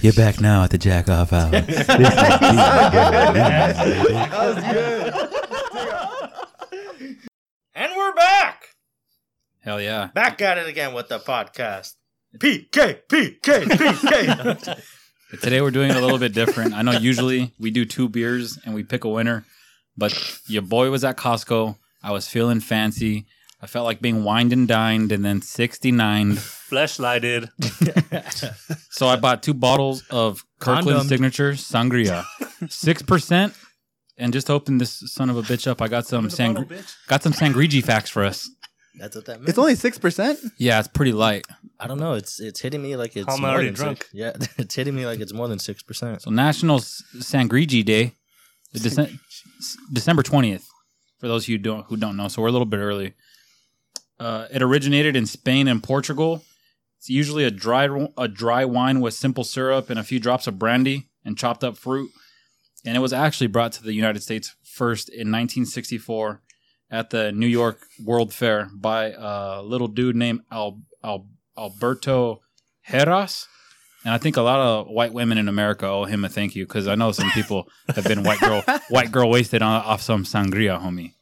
You're back now at the jack off hour. And we're back. Hell yeah. Back at it again with the podcast. PK, PK, PK. Today we're doing it a little bit different. I know usually we do two beers and we pick a winner, but your boy was at Costco. I was feeling fancy. I felt like being wined and dined and then 69. Flashlighted. So I bought two bottles of Kirkland Condom. Signature Sangria. 6%. And just opened this son of a bitch up. I got some sang- got some Sangrigi facts for us. That's what that means. It's only six percent. Yeah, it's pretty light. I don't know. It's it's hitting me like it's How am I more already than drunk? Six. Yeah, it's hitting me like it's more than six percent. So National S- Sangrigi Day, the Dece- s- December twentieth. For those of you who don't who don't know, so we're a little bit early. Uh, it originated in Spain and Portugal. It's usually a dry a dry wine with simple syrup and a few drops of brandy and chopped up fruit. And it was actually brought to the United States first in 1964 at the New York World Fair by a little dude named Al, Al, Alberto Heras. And I think a lot of white women in America owe him a thank you because I know some people have been white girl white girl wasted on, off some sangria, homie.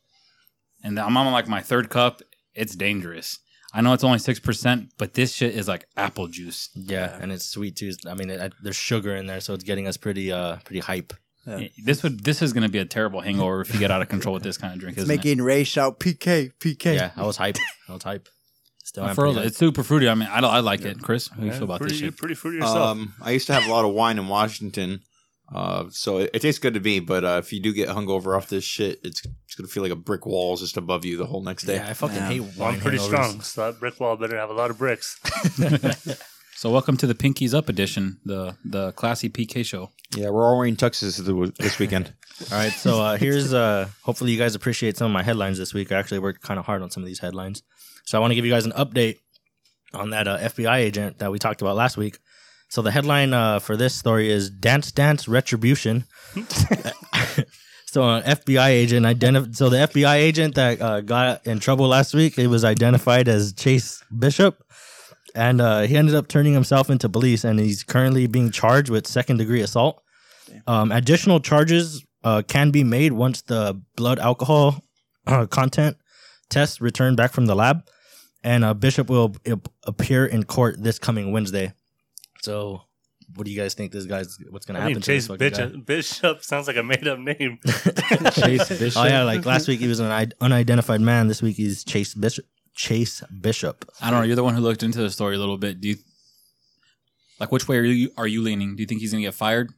And I'm on like my third cup. It's dangerous. I know it's only six percent, but this shit is like apple juice. Yeah, and it's sweet too. I mean, it, there's sugar in there, so it's getting us pretty uh pretty hype. Yeah. This would this is going to be a terrible hangover if you get out of control with this kind of drink. It's Isn't making Ray shout PK PK. Yeah, I was hype. I was hype. Still, it? am For real, it's super fruity. I mean, I, I like it. Chris, how do you feel about pretty, this shit? Pretty fruity yourself. Um, I used to have a lot of wine in Washington, uh, so it, it tastes good to me. But uh, if you do get hungover off this shit, it's it's gonna feel like a brick wall is just above you the whole next day. yeah, I fucking Yeah. hate wine. I'm pretty hangovers. strong, so that brick wall better have a lot of bricks. So welcome to the Pinkies Up edition, the the classy PK show. Yeah, we're all wearing tuxes this weekend. All right, so uh, here's uh, hopefully you guys appreciate some of my headlines this week. I actually worked kind of hard on some of these headlines, so I want to give you guys an update on that uh, FBI agent that we talked about last week. So the headline uh, for this story is "Dance Dance Retribution." so an FBI agent identified. So the FBI agent that uh, got in trouble last week, it was identified as Chase Bishop, and uh, he ended up turning himself into police, and he's currently being charged with second degree assault. Um, additional charges uh, can be made once the blood alcohol uh, content tests return back from the lab, and uh, Bishop will ap- appear in court this coming Wednesday. So, what do you guys think? This guy's what's gonna I happen? mean, to Chase this fucking Bishop, Bishop sounds like a made up name. Chase Bishop. Oh yeah, like last week he was an unidentified man. This week he's Chase Bishop. Chase Bishop. I don't know. You're the one who looked into the story a little bit. Do you like which way are you are you leaning? Do you think he's gonna get fired?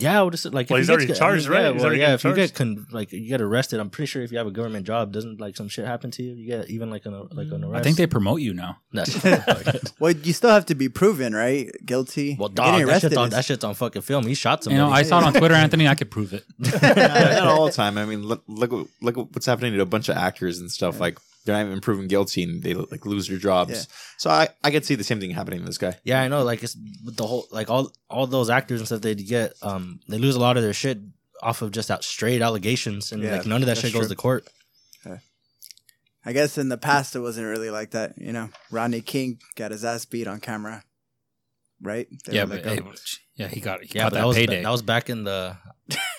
Yeah, I would just like. Well, if he's he already gets- charged, I right? Yeah, He's well, yeah. getting If you get charged. con- like you get arrested, I'm pretty sure if you have a government job, doesn't like some shit happen to you? You get even like an like an arrest. I think they promote you now. That's Well, you still have to be proven, right? Guilty. well, Getting dog. That shit's, on, is- that shit's on fucking film. He shot somebody. You somebody. know, I saw it on Twitter, Anthony. I could prove it. Not all the time. I mean, look, look, look what's happening to a bunch of actors and stuff. Like they're not even proven guilty, and they like lose their jobs. Yeah. So I, I could see the same thing happening to this guy. Yeah, I know. Like it's the whole like all all those actors and stuff they get. Um, they lose a lot of their shit off of just out straight allegations, and Yeah, like none of that that's shit goes to court. I guess in the past it wasn't really like that. You know, Rodney King got his ass beat on camera, right? They yeah, but like, hey, yeah, he got he Yeah, got that that was payday. that was back in the.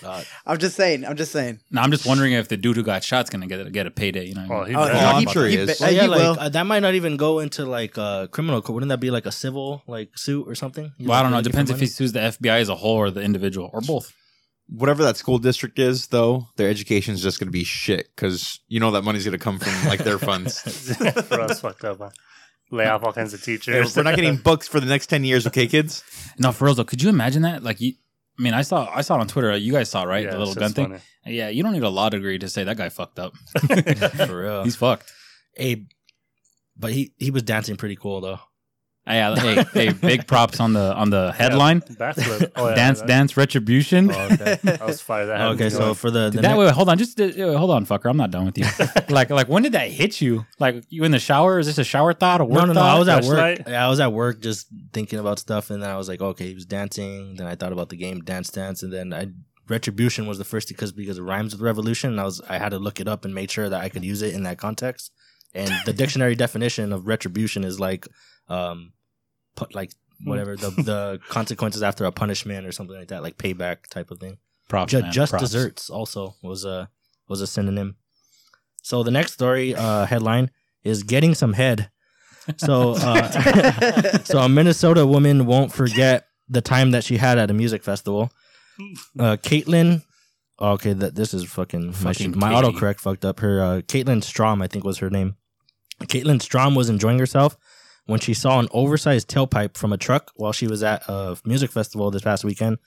Uh, I'm just saying. I'm just saying. now I'm just wondering if the dude who got shot's gonna get get a payday. You know, Oh, he Oh, better. I'm sure he he is. be- well, Uh, yeah, he like will. uh, that might not even go into like uh, criminal court. Wouldn't that be like a civil like suit or something? You well, I don't know. It depends if he sues the FBI as a whole or the individual or both. Whatever that school district is, though, their education is just going to be shit because you know that money's going to come from like their funds. for us fucked up. Huh? Lay off all kinds of Hey, teachers. we're not getting books for the next ten years, okay, kids? No, for real though, could you imagine that? Like, you, I mean, I saw I saw it on Twitter. You guys saw it, right? Yeah, the little gun thing. funny. Yeah, you don't need a law degree to say that guy fucked up. for real. He's fucked. Hey, but he he was dancing pretty cool though. Yeah, hey, hey, big props on the on the headline. Backflip. Oh, yeah, dance, that- dance, retribution. Oh, okay. That was fire. That happened Okay, to so me. for the, the Did that next- wait, hold on, just uh, hold on, fucker. I'm not done with you. like, like when did that hit you? Like, you in the shower? Is this a shower thought? A work no, no, no. thought? I was at work. Flashlight? Yeah, I was at work just thinking about stuff, and then I was like, okay, he was dancing. Then I thought about the game Dance Dance, and then I Retribution was the first because because it rhymes with Revolution. And I was I had to look it up and made sure that I could use it in that context. And the dictionary definition of retribution is like, um, put like whatever the the consequences after a punishment or something like that, like payback type of thing. Props, Ju- man. just Props. desserts also was a was a synonym. So the next story uh, headline is getting some head. So uh, so a Minnesota woman won't forget the time that she had at a music festival. Uh, Caitlin, okay, that this is fucking, Fucking my my autocorrect fucked up. Her uh, Caitlin Strom, I think was her name. Caitlin Strom was enjoying herself when she saw an oversized tailpipe from a truck while she was at a music festival this past weekend.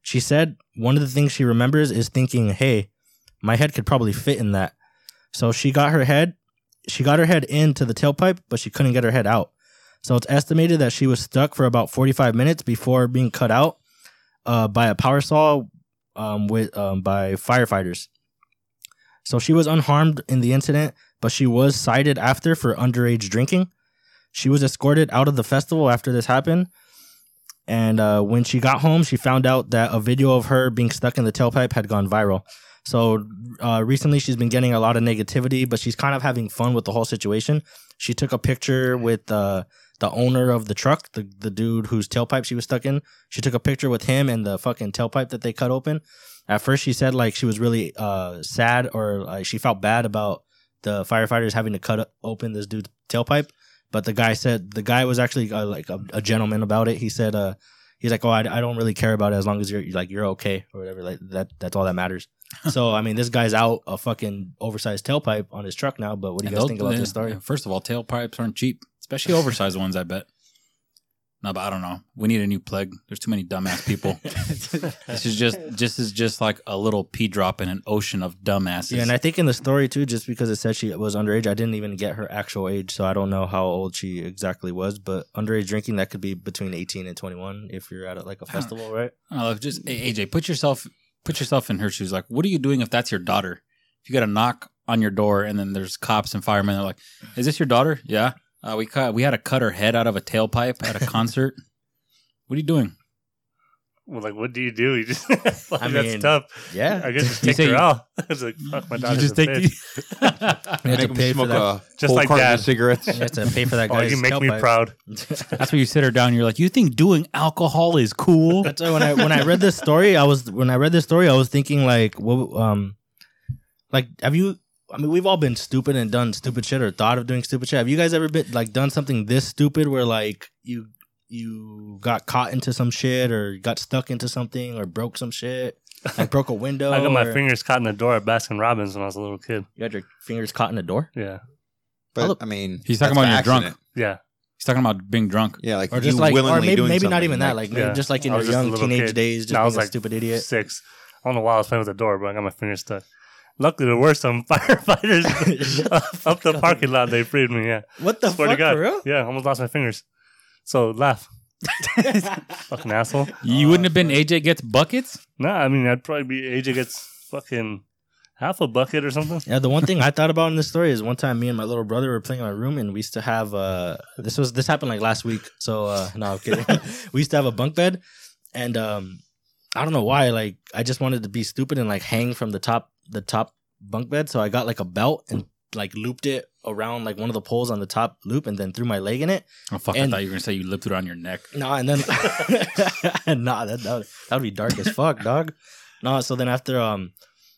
She said one of the things she remembers is thinking, "Hey, my head could probably fit in that." So she got her head, she got her head into the tailpipe, but she couldn't get her head out. So it's estimated that she was stuck for about 45 minutes before being cut out uh, by a power saw um, with um, by firefighters. So she was unharmed in the incident, but she was cited after for underage drinking. She was escorted out of the festival after this happened. And uh, when she got home, she found out that a video of her being stuck in the tailpipe had gone viral. So uh, recently, she's been getting a lot of negativity, but she's kind of having fun with the whole situation. She took a picture with uh, the owner of the truck, the the dude whose tailpipe she was stuck in. She took a picture with him and the fucking tailpipe that they cut open. At first, she said like she was really uh, sad or like she felt bad about the firefighters having to cut open this dude's tailpipe. But the guy said the guy was actually uh, like a, a gentleman about it. He said, uh, he's like, oh, I, I don't really care about it as long as you're like you're okay or whatever. Like that that's all that matters. so I mean, this guy's out a fucking oversized tailpipe on his truck now. But what do you And guys think about yeah, this story? First of all, tailpipes aren't cheap, especially oversized ones. I bet. No, but I don't know. We need a new plague. There's too many dumbass people. this is just, this is just like a little pea drop in an ocean of dumbasses. Yeah, and I think in the story too, just because it said she was underage, I didn't even get her actual age, so I don't know how old she exactly was. But underage drinking that could be between eighteen and twenty one if you're at a, like a festival, right? Don't just AJ, put yourself, put yourself in her shoes. Like, what are you doing if that's your daughter? If you got a knock on your door and then there's cops and firemen, they're like, "Is this your daughter?" Yeah. Uh, we cut. We had to cut her head out of a tailpipe at a concert. what are you doing? Well, like, what do you do? You just like, I that's mean, tough. Yeah, I guess just You take say her you- out. It's like fuck my You daughter's just take bitch. you have to pay for that. Just like that. cigarettes. You have to pay for that Oh, guy's you make me tailpipe. proud. That's where you sit her down. and You're like, you think doing alcohol is cool? That's why when I when I read this story, I was when I read this story, I was thinking like, what, um, like have you? I mean, we've all been stupid and done stupid shit or thought of doing stupid shit. Have you guys ever been like done something this stupid where like you you got caught into some shit or got stuck into something or broke some shit, like broke a window? I got my or fingers caught in the door at Baskin Robbins when I was a little kid. You got your fingers caught in the door, Yeah, But I mean, He's talking about you're drunk. yeah. He's talking about being drunk. Yeah, like or just you like, or willingly maybe doing maybe not something, even that, like- like Yeah. just like in your was just a young teenage kid. days, just No, I was a like stupid idiot. Six. I don't know why I was playing with the door, but I got my fingers stuck. Luckily, there were some firefighters up the parking lot. They freed me. Yeah, What the swear fuck, to God. for real? Yeah, I almost lost my fingers. So laugh, fucking asshole. You wouldn't have been AJ gets buckets. Nah, I mean I'd probably be AJ gets fucking half a bucket or something. Yeah, the one thing I thought about in this story is one time me and my little brother were playing in my room and we used to have uh this was this happened like last week. So uh no, I'm kidding. we used to have a bunk bed and um I don't know why, like I just wanted to be stupid and like hang from the top the top bunk bed. So I got like a belt and like looped it around like one of the poles on the top loop and then threw my leg in it. Oh fuck! And- I thought you were gonna say you lived it on your neck. No, and then nah, that that would, that would be dark as fuck, dog. No, so then after um,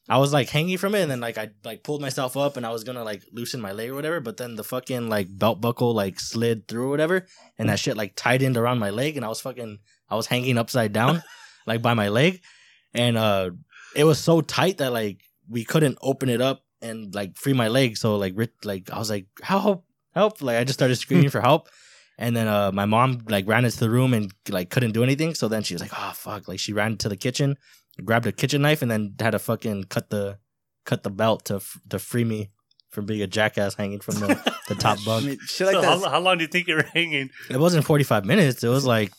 I was like hanging from it, and then like I like pulled myself up, and I was gonna like loosen my leg or whatever, but then the fucking like belt buckle like slid through or whatever, and that shit like tightened around my leg, and I was fucking I was hanging upside down, like by my leg, and uh, it was so tight that like we couldn't open it up and like free my leg, so like Rich, like I was like How help help, like I just started screaming for help. And then uh, my mom like ran into the room and like couldn't do anything. So then she was like, "Oh fuck!" Like she ran to the kitchen, grabbed a kitchen knife, and then had to fucking cut the cut the belt to f- to free me from being a jackass hanging from the, the top I bunk. mean, like so how, how long do you think you were hanging? It wasn't forty five minutes. It was like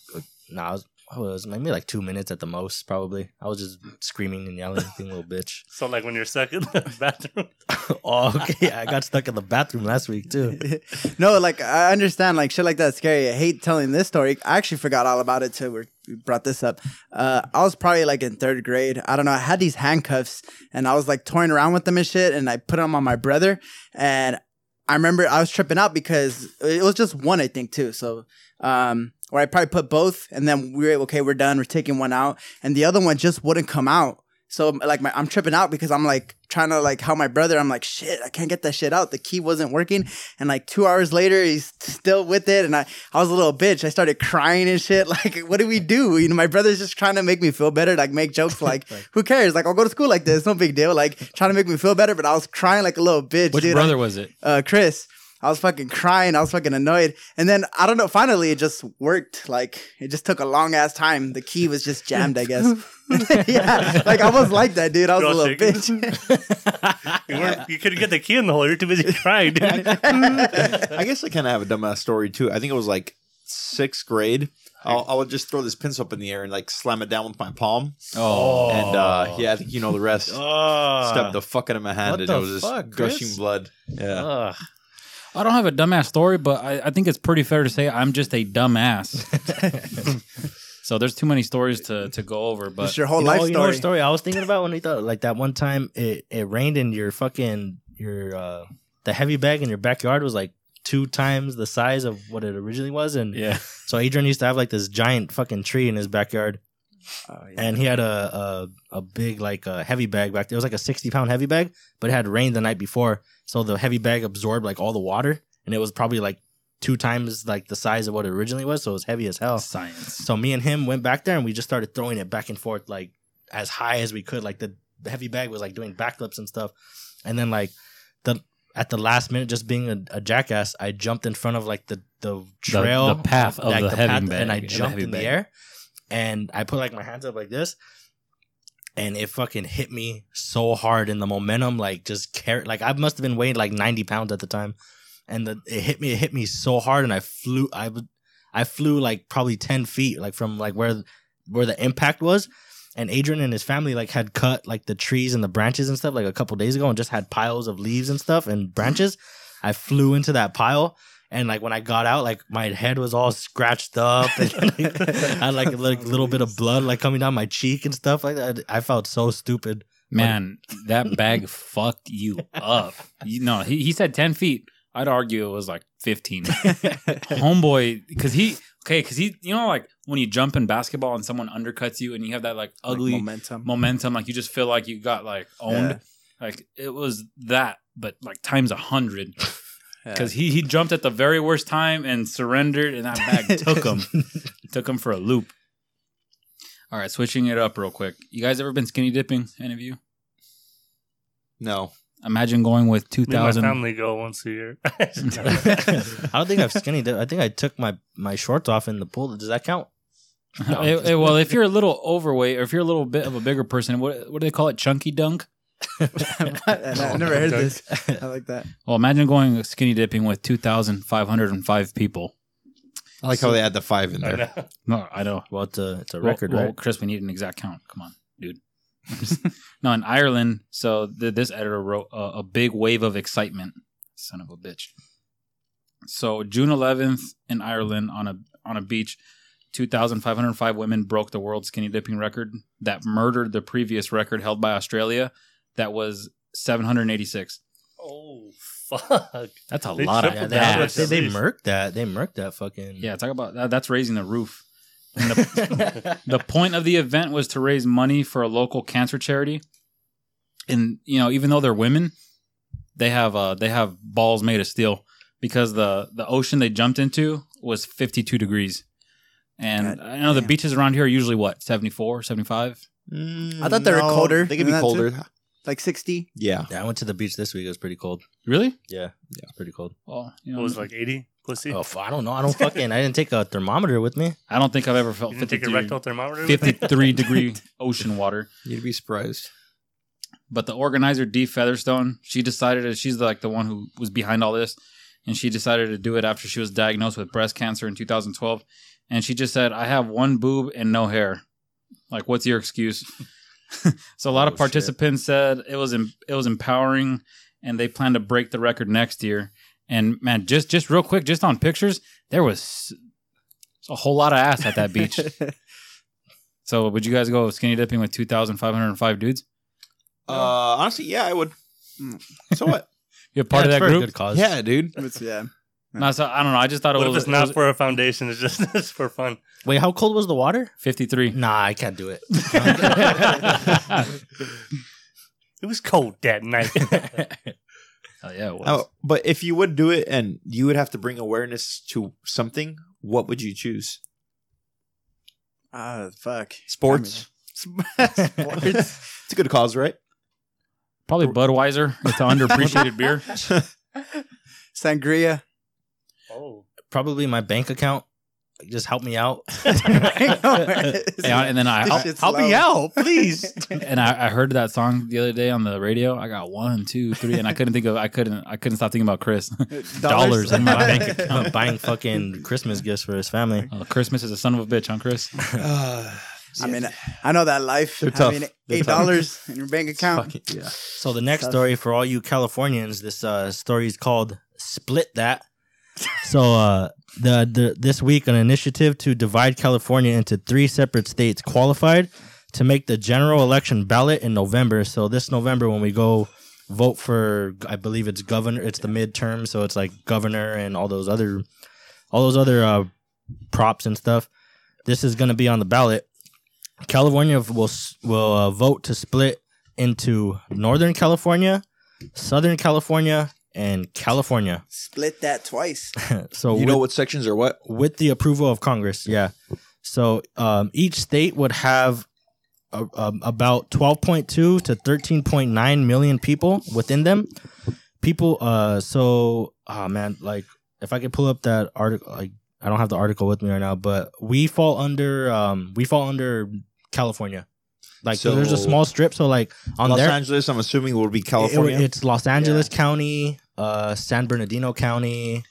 nah, it was, it was maybe like two minutes at the most. Probably. I was just screaming and yelling, being a little bitch. So like when you're stuck in the bathroom. oh, okay. I got stuck in the bathroom last week too. no, like I understand, like shit like that's scary. I hate telling this story. I actually forgot all about it till we we brought this up. Uh, I was probably like in third grade. I don't know. I had these handcuffs and I was like toying around with them and shit, and I put them on my brother. And I remember I was tripping out because it was just one, I think, too. So um, or I probably put both, and then we were okay. We're done. We're taking one out, and the other one just wouldn't come out. So like my, I'm tripping out because I'm like trying to like help my brother. I'm like shit, I can't get that shit out. The key wasn't working, and like two hours later, he's still with it, and I I was a little bitch. I started crying and shit. Like what do we do? You know, my brother's just trying to make me feel better, like make jokes. Like who cares? Like I'll go to school like this, no big deal. Like trying to make me feel better, but I was crying like a little bitch. Which dude. brother was it? uh, Chris. I was fucking crying. I was fucking annoyed. And then I don't know. Finally, it just worked. Like it just took a long ass time. The key was just jammed. I guess. yeah, like I was like that, dude. I was You're a little shaking. bitch. You, weren't, you couldn't get the key in the hole. You're too busy crying, dude. I guess I kind of have a dumbass story too. I think it was like sixth grade. I'll, I would just throw this pencil up in the air and like slam it down with my palm. Oh, And uh, yeah, I think you know the rest. Oh. Stepped the fuck out of my hand what and it was just fuck, gushing Chris? blood. Yeah. Ugh. I don't have a dumbass story, but I, I think it's pretty fair to say I'm just a dumbass. so there's too many stories to, to go over, but It's your whole you know, life you know what story. story I was thinking about when we thought like that one time it, it rained and your fucking your uh the heavy bag in your backyard was like two times the size of what it originally was and yeah, so Adrian used to have like this giant fucking tree in his backyard Oh, yeah. and he had a a, a big like a heavy bag back there. It was like a sixty pound heavy bag, but it had rained the night before, so the heavy bag absorbed like all the water, and it was probably like two times like the size of what it originally was, so it was heavy as hell. science. So me and him went back there and we just started throwing it back and forth like as high as we could. Like the, the heavy bag was like doing backflips and stuff. And then like the at the last minute, just being a, a jackass, I jumped in front of like the the trail, the path of like, the heavy bag, and I jumped heavy in the air, and I put like my hands up like this. And it fucking hit me so hard, and the momentum like just carried. Like I must have been weighing like ninety pounds at the time, and the it hit me. It hit me so hard, and I flew. I I flew like probably ten feet, like from like where where the impact was. And Adrian and his family like had cut like the trees and the branches and stuff like a couple days ago, and just had piles of leaves and stuff and branches. I flew into that pile, and like when I got out, like my head was all scratched up, and like, I had like a little, little bit of blood like coming down my cheek and stuff like that. I felt so stupid. Man, that bag fucked you up. You know, he, he said 10 feet. I'd argue it was like 15. Homeboy, because he, okay, because he, you know, like when you jump in basketball and someone undercuts you and you have that like ugly momentum. momentum, like you just feel like you got like owned. Like it was that, but like times a hundred. Because he, he jumped at the very worst time and surrendered, and that bag took him. took him for a loop. All right, switching it up real quick. You guys ever been skinny dipping? Any of you? No. Imagine going with Me and my 2000. family go once a year. I don't think I've skinny. dipped. I think I took my my shorts off in the pool. Does that count? Eh, eh, well, if you're a little overweight or if you're a little bit of a bigger person, what what do they call it? Chunky dunk. I never heard this. I like that. Well, imagine going skinny dipping with 2,505 people. I like how they add the five in there. know. No, I know. Well, it's a it's a Well- record, well, right? Chris, we need an exact count. Come on, dude. no, in Ireland. So th- this editor wrote uh, a big wave of excitement. Son of a bitch. So June 11th in Ireland on a on a beach, 2,505 women broke the world skinny dipping record that murdered the previous record held by Australia. That was 786. Oh fuck! That's a They lot of tripled Yeah, that. they, ass. they, they murked that. They murked that fucking. Yeah, talk about that. That's raising the roof. And the, the point of the event was to raise money for a local cancer charity. And you know, even though they're women, they have uh they have balls made of steel because the the ocean they jumped into was 52 degrees. And God I know the beaches around here are usually what 74, 75. I thought they were colder They could be that, colder. Like 60. Yeah. Yeah, I went to the beach this week. It was pretty cold. Really? Yeah, yeah, it's pretty cold. Well, you It know, was like eighty pussy. Oh, f- I don't know. I don't fucking. I didn't take a thermometer with me. I don't think I've ever felt you didn't take a 53, rectal thermometer. with you? 53 degree ocean water. You'd be surprised. But the organizer, Dee Featherstone, she decided that she's like the one who was behind all this, and she decided to do it after she was diagnosed with breast cancer in 2012. And she just said, "I have one boob and no hair. Like, what's your excuse?" so a lot Oh, of participants said it was em- it was empowering, and they plan to break the record next year. And man, just just real quick, just on pictures, there was a whole lot of ass at that beach. so would you guys go skinny dipping with 2,505 dudes? Uh, honestly, yeah, I would. Mm. So what? You're part Yeah, of that group. Good cause. yeah, dude. It's- yeah. No, so I don't know. I just thought it What if was, it's it not was for a foundation? It's just it's for fun. Wait, how cold was the water? 53. Nah, I can't do it. It was cold that night. Oh yeah, it was. Oh, but if you would do it and you would have to bring awareness to something, what would you choose? Ah, fuck. Sports. Sports. It's a good cause, right? Probably Budweiser. It's an underappreciated beer. Sangria. Oh, Probably my bank account. Just help me out. Yeah, and then I help, help me out, please. and I, I heard that song the other day on the radio. I got one, two, three, and I couldn't think of. I couldn't. I couldn't stop thinking about Chris. Dollars in my bank account. Buying fucking Christmas gifts for his family. Oh, Christmas is a son of a bitch, huh, Chris? I mean, I know that life. They're tough. Having They're eight tough. dollars in your bank account. Fucking- yeah. So the next story for all you Californians, this uh, story is called "Split That." So uh, the, the this week, an initiative to divide California into three separate states qualified to make the general election ballot in November. So this November, when we go vote for, I believe it's governor. It's the midterm, so it's like governor and all those other, all those other uh, props and stuff. This is going to be on the ballot. California will will uh, vote to split into Northern California, Southern California, and California. Split that twice. so You with, know what sections are what? with the approval of Congress, yeah. So um, each state would have uh, um, about 12.2 to 13.9 million people within them. People, uh, so oh man, like if I could pull up that article, like I don't have the article with me right now, but we fall under, um, we fall under California. Like so there's a small strip, so like on Los their Angeles, I'm assuming will be it- California. it's Los Angeles County, uh, San Bernardino County,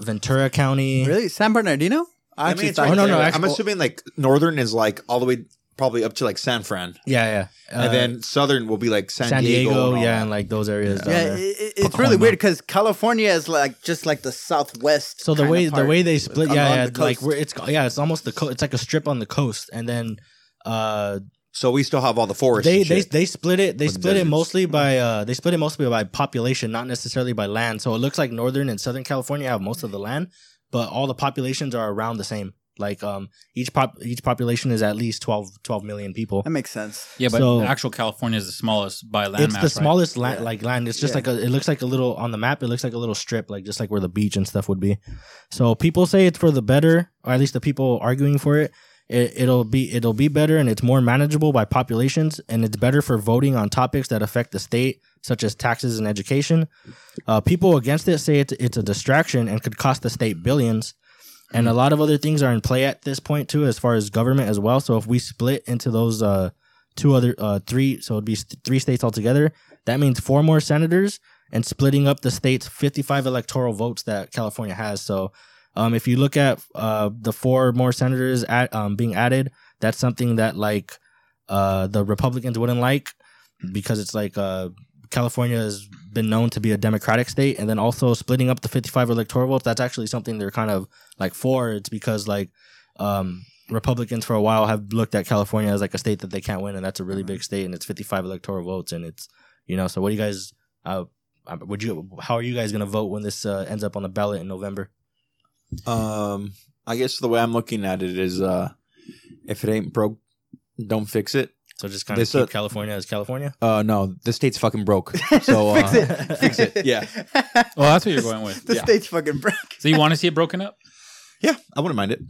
Ventura County. Really, San Bernardino? I I actually mean, it's thought. Oh, no, right no, actually- I'm assuming like northern is like all the way probably up to like San Fran, Yeah, yeah. Uh, and then southern will be like San, San, Diego, and all yeah, that. and like those areas. down Yeah, there. it, it- it's Tacoma. really weird because California is like just like the southwest. So the kinda way the part way they split, along yeah, yeah, the like coast. where it's yeah, it's almost the co- it's like a strip on the coast, and then uh So we still have all the forests. they and they shit. they split it they With the split it mostly by uh they split it mostly by population, not necessarily by land. So it looks like northern and southern California have most of the land, but all the populations are around the same. Like um each pop each population is at least 12, 12 million people. that makes sense. Yeah, but So- actual California is the smallest by land it's mass. the right? smallest land Yeah. like land it's just Yeah. like a it looks like a little on the map it looks like a little strip like just like where the beach and stuff would be so people say it's for the better or at least the people arguing for it, it it'll be it'll be better and it's more manageable by populations and it's better for voting on topics that affect the state such as taxes and education. Uh, people against it say it's, it's a distraction and could cost the state billions. And a lot of other things are in play at this point too as far as government as well. So if we split into those uh two other uh three so it'd be st- three states altogether that means four more senators and splitting up the state's 55 electoral votes that california has. So um if you look at uh the four more senators at, um being added that's something that like uh the republicans wouldn't like because it's like uh california has been known to be a democratic state and then also splitting up the 55 electoral votes that's actually something they're kind of like for it's because like um Republicans for a while have looked at California as like a state that they can't win, and that's a really big state, and it's 55 electoral votes, and it's you know. So what do you guys? Uh, uh, would you? How are you guys gonna vote when this uh, ends up on the ballot in November? Um, I guess the way I'm looking at it is, uh, if it ain't broke, don't fix it. So just kind of This, keep uh, California as California. Uh, no, the state's fucking broke. So fix uh, it. fix it. Yeah, Well, that's what you're going with. the Yeah. state's fucking broke. So you want to see it broken up? yeah, I wouldn't mind it.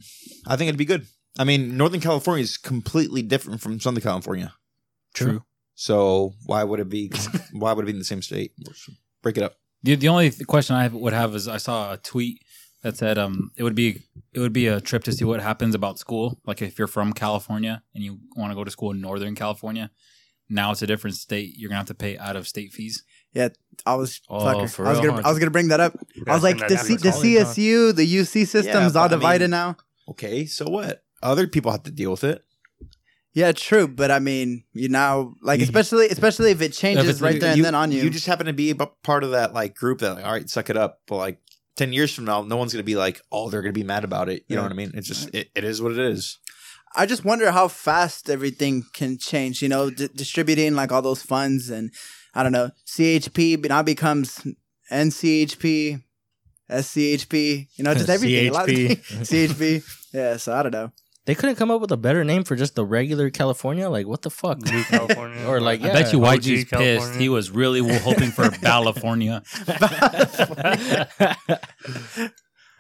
I think it'd be good. I mean, Northern California is completely different from Southern California. True. So why would it be? why would it be in the same state? Break it up. The, the only th- question I would have is I saw a tweet that said um it would be it would be a trip to see what happens about school. Like if you're from California and you want to go to school in Northern California, now it's a different state. You're gonna have to pay out of state fees. Yeah, I was Oh, fucker. for I was real, gonna huh? I was gonna bring that up. I was like the C, the to college, huh? CSU, the UC system's but all I mean- divided now. Okay, so what? Other people have to deal with it. Yeah, true. But I mean, you now like especially especially if it changes it's- right there and then on you. You just happen to be a part of that like group that like, all right, suck it up. But like ten years from now, no one's gonna be like, oh, they're gonna be mad about it. You know what I mean? It's just it, it is what it is. I just wonder how fast everything can change. You know, d- distributing like all those funds and I don't know, CHP now becomes NCHP, SCHP, you know, just everything. A lot of CHP. CHP. Yeah, so I don't know. They couldn't come up with a better name for just the regular California. Like what the fuck? New California. Or like, I bet you OG YG's pissed. California. He was really hoping for California.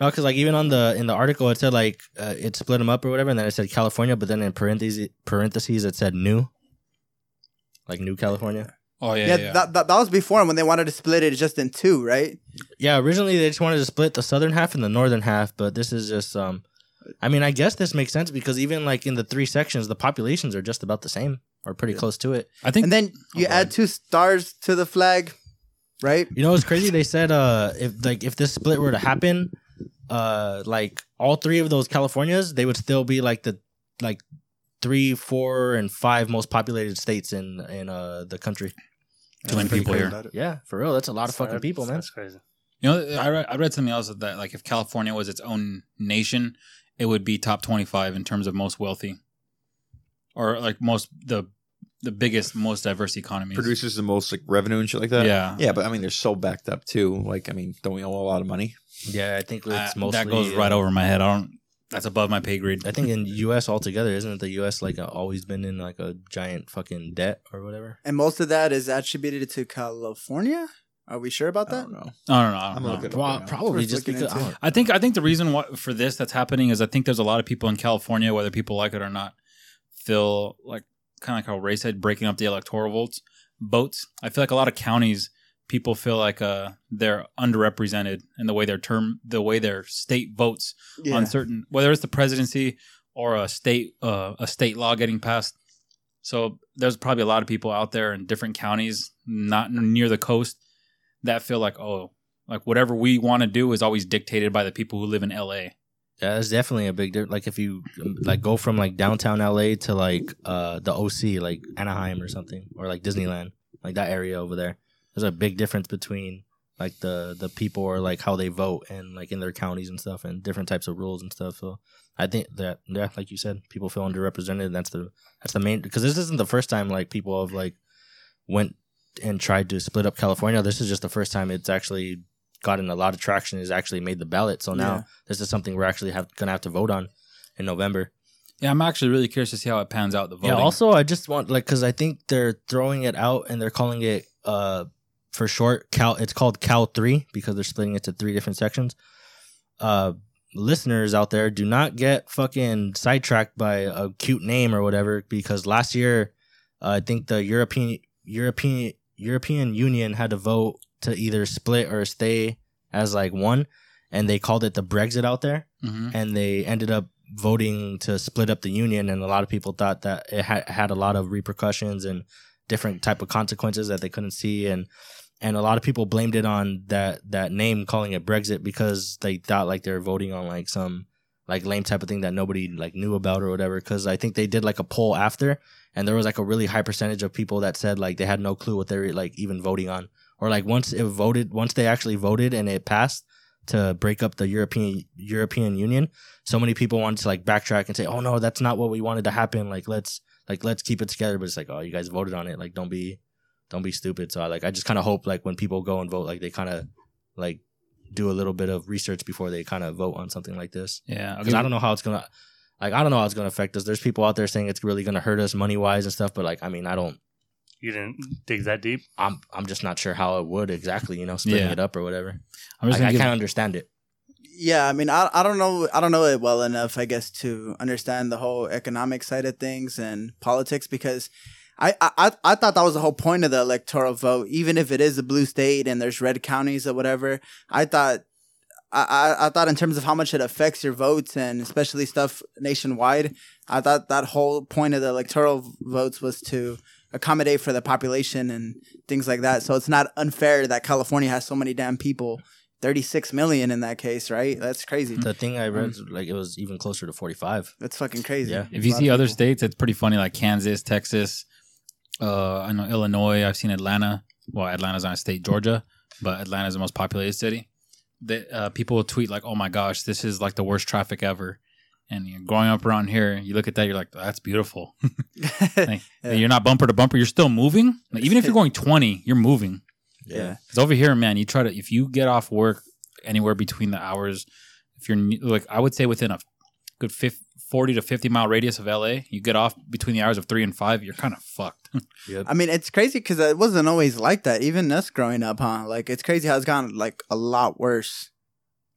No, because like even on the in the article it said like uh, it split them up or whatever, and then it said California, but then in parentheses parentheses it said new, like New California. Oh yeah, Yeah, yeah. That, that that was before when they wanted to split it just in two, right? Yeah, originally they just wanted to split the southern half and the northern half, but this is just um, I mean I guess this makes sense because even like in the three sections the populations are just about the same or pretty close to it. I think And then you Oh, add two stars to the flag, right? You know what's crazy? They said uh if like if this split were to happen, uh like all three of those Californias, they would still be like the like three, four, and five most populated states in in uh the country. Too many people here. Yeah, for real. That's a lot of fucking That's- people, man. That's crazy. You know, I read, I read something else that like if California was its own nation, it would be top twenty five in terms of most wealthy, or like most the the biggest, most diverse economies. Produces the most like revenue and shit like that. Yeah. Yeah, but I mean, they're so backed up too. Like, I mean, don't we owe a lot of money? Yeah, I think Uh, mostly that goes right uh, over my head. I don't. That's above my pay grade. I think in U.S. altogether, isn't it the U.S. like uh, always been in like a giant fucking debt or whatever? And most of that is attributed to California. Are we sure about I that? don't know. I don't know. I I'm know. looking at it Well, right probably just looking because. I into. I think I think the reason why, for this that's happening is I think there's a lot of people in California, whether people like it or not, feel like kind of like how Ray said, breaking up the electoral votes. Votes. I feel like a lot of counties people feel like uh they're underrepresented in the way their term, the way their state votes Yeah. on certain, whether it's the presidency or a state uh, a state law getting passed. So there's probably a lot of people out there in different counties, not near the coast, that feel like oh, like whatever we want to do is always dictated by the people who live in LA. Yeah, that's definitely a big difference. Like if you like go from like downtown LA to like uh the OC, like Anaheim or something, or like Disneyland, like that area over there. There's a big difference between like the the people or like how they vote and like in their counties and stuff, and different types of rules and stuff. So I think that yeah, like you said, people feel underrepresented. And that's the that's the main because this isn't the first time like people have like went and tried to split up California. This is just the first time it's actually gotten a lot of traction. Is actually made the ballot. So now Yeah. this is something we're actually have, gonna have to vote on in November. Yeah, I'm actually really curious to see how it pans out. The voting. Yeah. Also, I just want like because I think they're throwing it out and they're calling it uh for short Cal. It's called Cal three because they're splitting it to three different sections. Uh, listeners out there, do not get fucking sidetracked by a cute name or whatever because last year, uh, I think the European European European Union had to vote to either split or stay as like one, and they called it the Brexit out there Mhm. and they ended up voting to split up the union and a lot of people thought that it had, had a lot of repercussions and different type of consequences that they couldn't see and and a lot of people blamed it on that that name calling it brexit because they thought like they were voting on like some like lame type of thing that nobody like knew about or whatever because i think they did like a poll after and there was like a really high percentage of people that said like they had no clue what they were like even voting on or like once it voted once they actually voted and it passed to break up the european european union so many people wanted to like backtrack and say, "Oh no, that's not what we wanted to happen. Like let's like let's keep it together." But it's like, "Oh, you guys voted on it. Like don't be don't be stupid." So I like I just kind of hope like when people go and vote, like they kind of like do a little bit of research before they kind of vote on something like this. Yeah, Because I don't know how it's gonna like I don't know how it's gonna affect us. There's people out there saying it's really gonna hurt us money wise and stuff, but like I mean I don't. You didn't dig that deep. I'm I'm just not sure how it would exactly. You know, splitting Yeah. it up or whatever. I'm Like, just gonna I can't understand it. Yeah, I mean, I, I don't know, I don't know it well enough, I guess, to understand the whole economic side of things and politics because I, I, I thought that was the whole point of the electoral vote. Even if it is a blue state and there's red counties or whatever, I thought, I, I, I thought in terms of how much it affects your votes and especially stuff nationwide, I thought that whole point of the electoral votes was to accommodate for the population and things like that. So it's not unfair that California has so many damn people. 36 million in that case, right? That's crazy. The thing I read like it was even closer to 45. That's fucking crazy. Yeah. If you see other people. states, it's pretty funny, like Kansas, Texas. Uh, I know Illinois. I've seen Atlanta. Well, Atlanta's not a state, Georgia, but Atlanta's the most populated city. That uh, people will tweet like, "Oh my gosh, this is like the worst traffic ever." And you're growing up around here, you look at that, you're like, "That's beautiful." Like, Yeah. You're not bumper to bumper. You're still moving. Like, even if you're going 20, you're moving. yeah. It's over here, man. You try to if you get off work anywhere between the hours. If you're ne- like, I would say within a good 50, 40 to 50 mile radius of LA, you get off between the hours of three and five, you're kind of fucked. I mean, it's crazy because it wasn't always like that. Even us growing up, huh? Like, it's crazy how it's gone like a lot worse.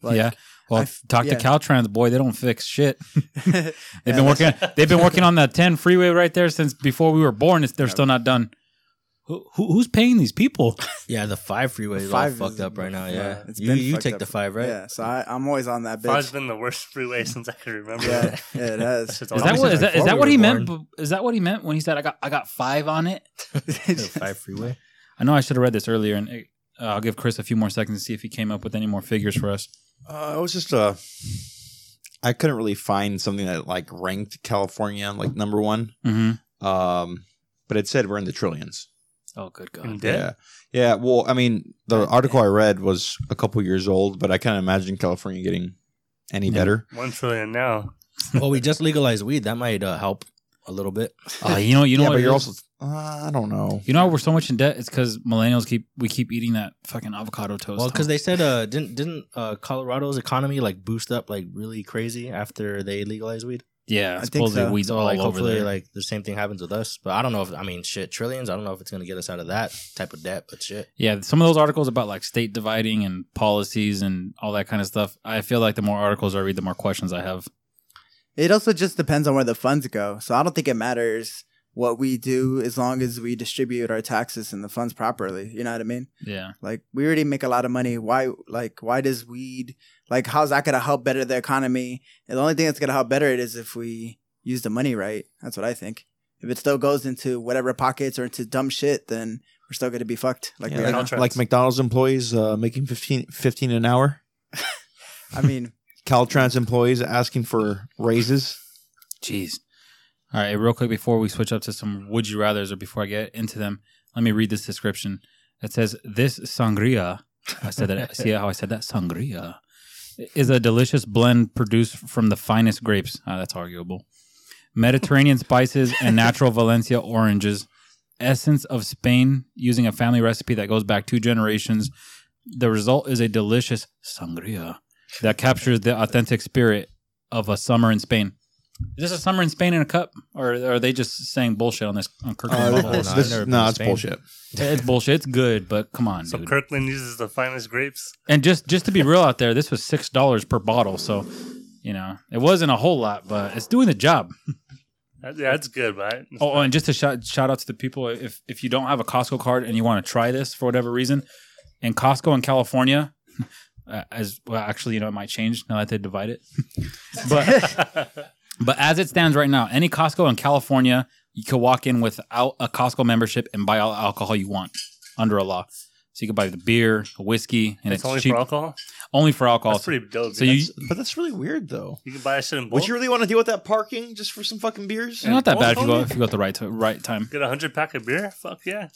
Like, yeah. Well, I f- talk yeah. to Caltrans, boy. They don't fix shit. They've Yeah, been working. They've been working on that 10 freeway right there since before we were born. It's, they're still not done. Who, who, who's paying these people? Yeah, the five freeway is Five all is- fucked up right now. yeah, Yeah, it's you been you fucked take up. the five, right? Yeah, so I, I'm always on that Five's bitch. been the worst freeway since I can remember. yeah, yeah, it That has. shit's Is that what is that, is before that we what were he meant? born. Is that what he meant when he said I got I got five on it? The five freeway. I know I should have read this earlier, and uh, I'll give Chris a few more seconds to see if he came up with any more figures for us. Uh, it was just uh, I couldn't really find something that like ranked California like number one. Mm-hmm. Um, but it said we're in the trillions. Oh, good God! Yeah, yeah. Well, I mean, the article I read was a couple years old, but I can't imagine California getting any Yeah. better. One trillion now. well, we just legalized weed. That might uh, help a little bit. Uh, you know, you know yeah, what but it you're is? also. Uh, I don't know. You know why we're so much in debt? It's because millennials keep we keep eating that fucking avocado toast. Well, because they said uh didn't didn't uh Colorado's economy like boost up like really crazy after they legalized weed. Yeah, I think supposedly so. weeds So all like over hopefully there. like the same thing happens with us. But I don't know if I mean shit trillions. I don't know if it's gonna get us out of that type of debt. But shit, yeah, some of those articles about like state dividing and policies and all that kind of stuff. I feel like the more articles I read, the more questions I have. It also just depends on where the funds go. So I don't think it matters what we do as long as we distribute our taxes and the funds properly. You know what I mean? Yeah, Like we already make a lot of money. Why like why does weed like how's that gonna help better the economy? And the only thing that's gonna help better it is if we use the money right. That's what I think. If it still goes into whatever pockets or into dumb shit, then we're still gonna be fucked. Like Yeah, like, are now. Caltrans. like McDonald's employees uh, making 15, 15 an hour. I mean, Caltrans employees asking for raises. Jeez. All right, real quick before we switch up to some would you rather's or before I get into them, let me read this description. It says this sangria. I said that. see how I said that? Sangria is a delicious blend produced from the finest grapes. Ah, that's arguable. Mediterranean spices and natural Valencia oranges. Essence of Spain using a family recipe that goes back two generations. The result is a delicious sangria that captures the authentic spirit of a summer in Spain. Is this a summer in Spain in a cup, or are they just saying bullshit on this on Kirkland? Uh, Bubble? no, this- this- no, it's Spain. bullshit. it's bullshit. It's good, but come on, So dude. Kirkland uses the finest grapes. and just just to be real out there, this was six dollars per bottle, so you know it wasn't a whole lot, but it's doing the job. That, yeah, that's good, right? Oh, and just a shout shout out to the people if if you don't have a Costco card and you want to try this for whatever reason, in Costco in California, uh, as well, actually, you know, it might change now that they divide it, but. But as it stands right now, any Costco in California, you can walk in without a Costco membership and buy all the alcohol you want under a law. So you can buy the beer, the whiskey, and it's it's, only cheap. for alcohol. only for alcohol. That's pretty dope. So dude. you, But that's really weird, though. you can buy that shit in bulk. Would you really want to deal with that parking just for some fucking beers? it's not that bad if you go if you go at the right to, right time. get a hundred pack of beer? Fuck yeah!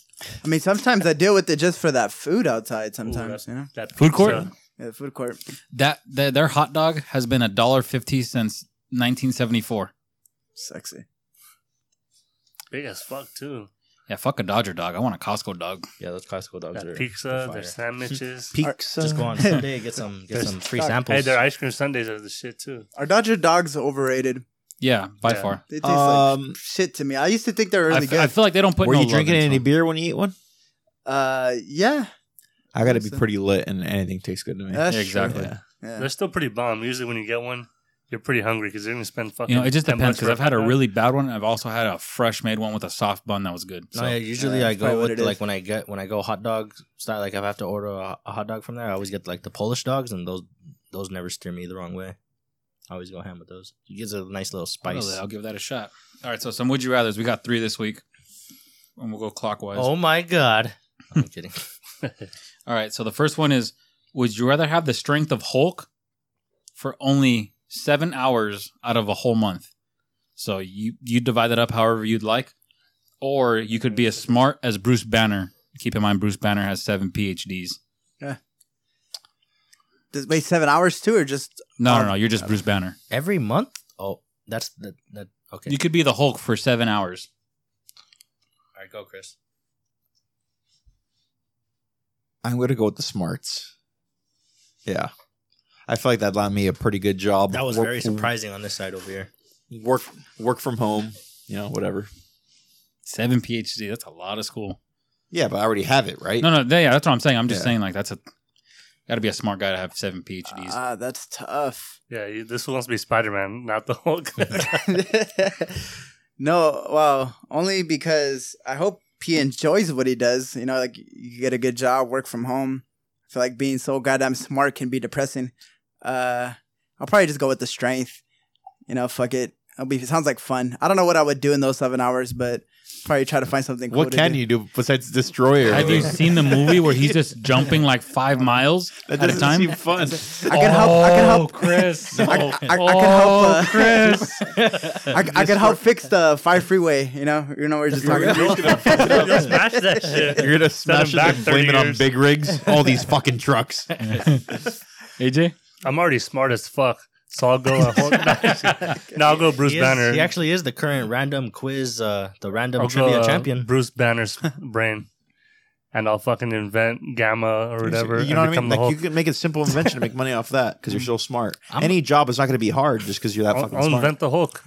I mean sometimes I deal with it just for that food outside. Ooh, Sometimes that- you know, that Food court? pizza. yeah, food court. That, that their hot dog has been a dollar fifty since 1974. Sexy. big as fuck too. Yeah, fuck a Dodger dog. I want a Costco dog. Yeah, those Costco dogs That are pizza, fire. their sandwiches. Peaks. Just go on Sunday, get some get There's- some free Hey, samples. Hey, their ice cream sundaes are the shit too. Are Dodger dogs overrated? Yeah, by Yeah. far. They taste Um, like shit to me. I used to think they were I really f- good. I feel like they don't put. Were no you love drinking into any them. beer when you eat one? uh, yeah, I got to be pretty lit, and anything tastes good to me. that's Yeah, true. exactly. Yeah. Yeah. They're still pretty bomb. Usually, when you get one, you're pretty hungry because you're gonna spend fucking. You know, it just depends because I've had a really bad one. I've also had a fresh made one with a soft bun that was good. So no, yeah, usually Yeah, I go with it like is. when I get when I go hot dog style. Like if I have to order a, a hot dog from there, I always get like the Polish dogs, and those those never steer me the wrong way. I always go ham with those. It gives a nice little spice. Really, I'll give that a shot. All right, so some would you rather's. We got three this week, and we'll go clockwise. Oh my god! I'm kidding. All right, so the first one is: Would you rather have the strength of Hulk for only seven hours out of a whole month? So you you divide that up however you'd like, or you could be as smart as Bruce Banner. Keep in mind, Bruce Banner has seven PhDs. Yeah. Does wait seven hours too, or just No, Um, no, no. You're just Bruce Banner. Every month? Oh, that's the that. Okay, You could be the Hulk for seven hours. all right, go, Chris. I'm going to go with the smarts. Yeah. I feel like that landed me a pretty good job. That was Work- very surprising on this side over here. Work work from home, you know, whatever. Seven PhD. That's a lot of school. Yeah, but I already have it, right? No, no, yeah, that's what I'm saying. I'm just Yeah. saying like that's a got to be a smart guy to have seven PhDs. Ah, that's tough. Yeah, you, this one wants to be Spider Man, not the Hulk. no, well, only because I hope he enjoys what he does. You know, like you get a good job, work from home. I feel like being so goddamn smart can be depressing. Uh, I'll probably just go with the strength. You know, fuck it. It'll be. It sounds like fun. I don't know what I would do in those seven hours, but probably try to find something. Cool what to can do. you do besides destroy her? Have you seen the movie where he's just jumping like five miles that at a time? seem fun. I can help. I can help. Chris. I, I, I can oh, help. Uh, Chris. I, I can help fix the five freeway. You know, you know, we're just talking. about. You're gonna smash that shit. You're gonna smash it back and blame 30 it on big rigs. All these fucking trucks. AJ. I'm already smart as fuck, so I'll go. Hulk. no, I'll go Bruce he, is- Banner. he actually is the current random quiz, uh, the random I'll trivia go, uh, champion. Bruce Banner's brain, and I'll fucking invent Gamma or whatever. You know what I mean? become the Like you can make a simple invention to make money off that because you're so smart. I'm- Any job is not going to be hard just because you're that I'll, fucking I'll smart. invent the Hulk.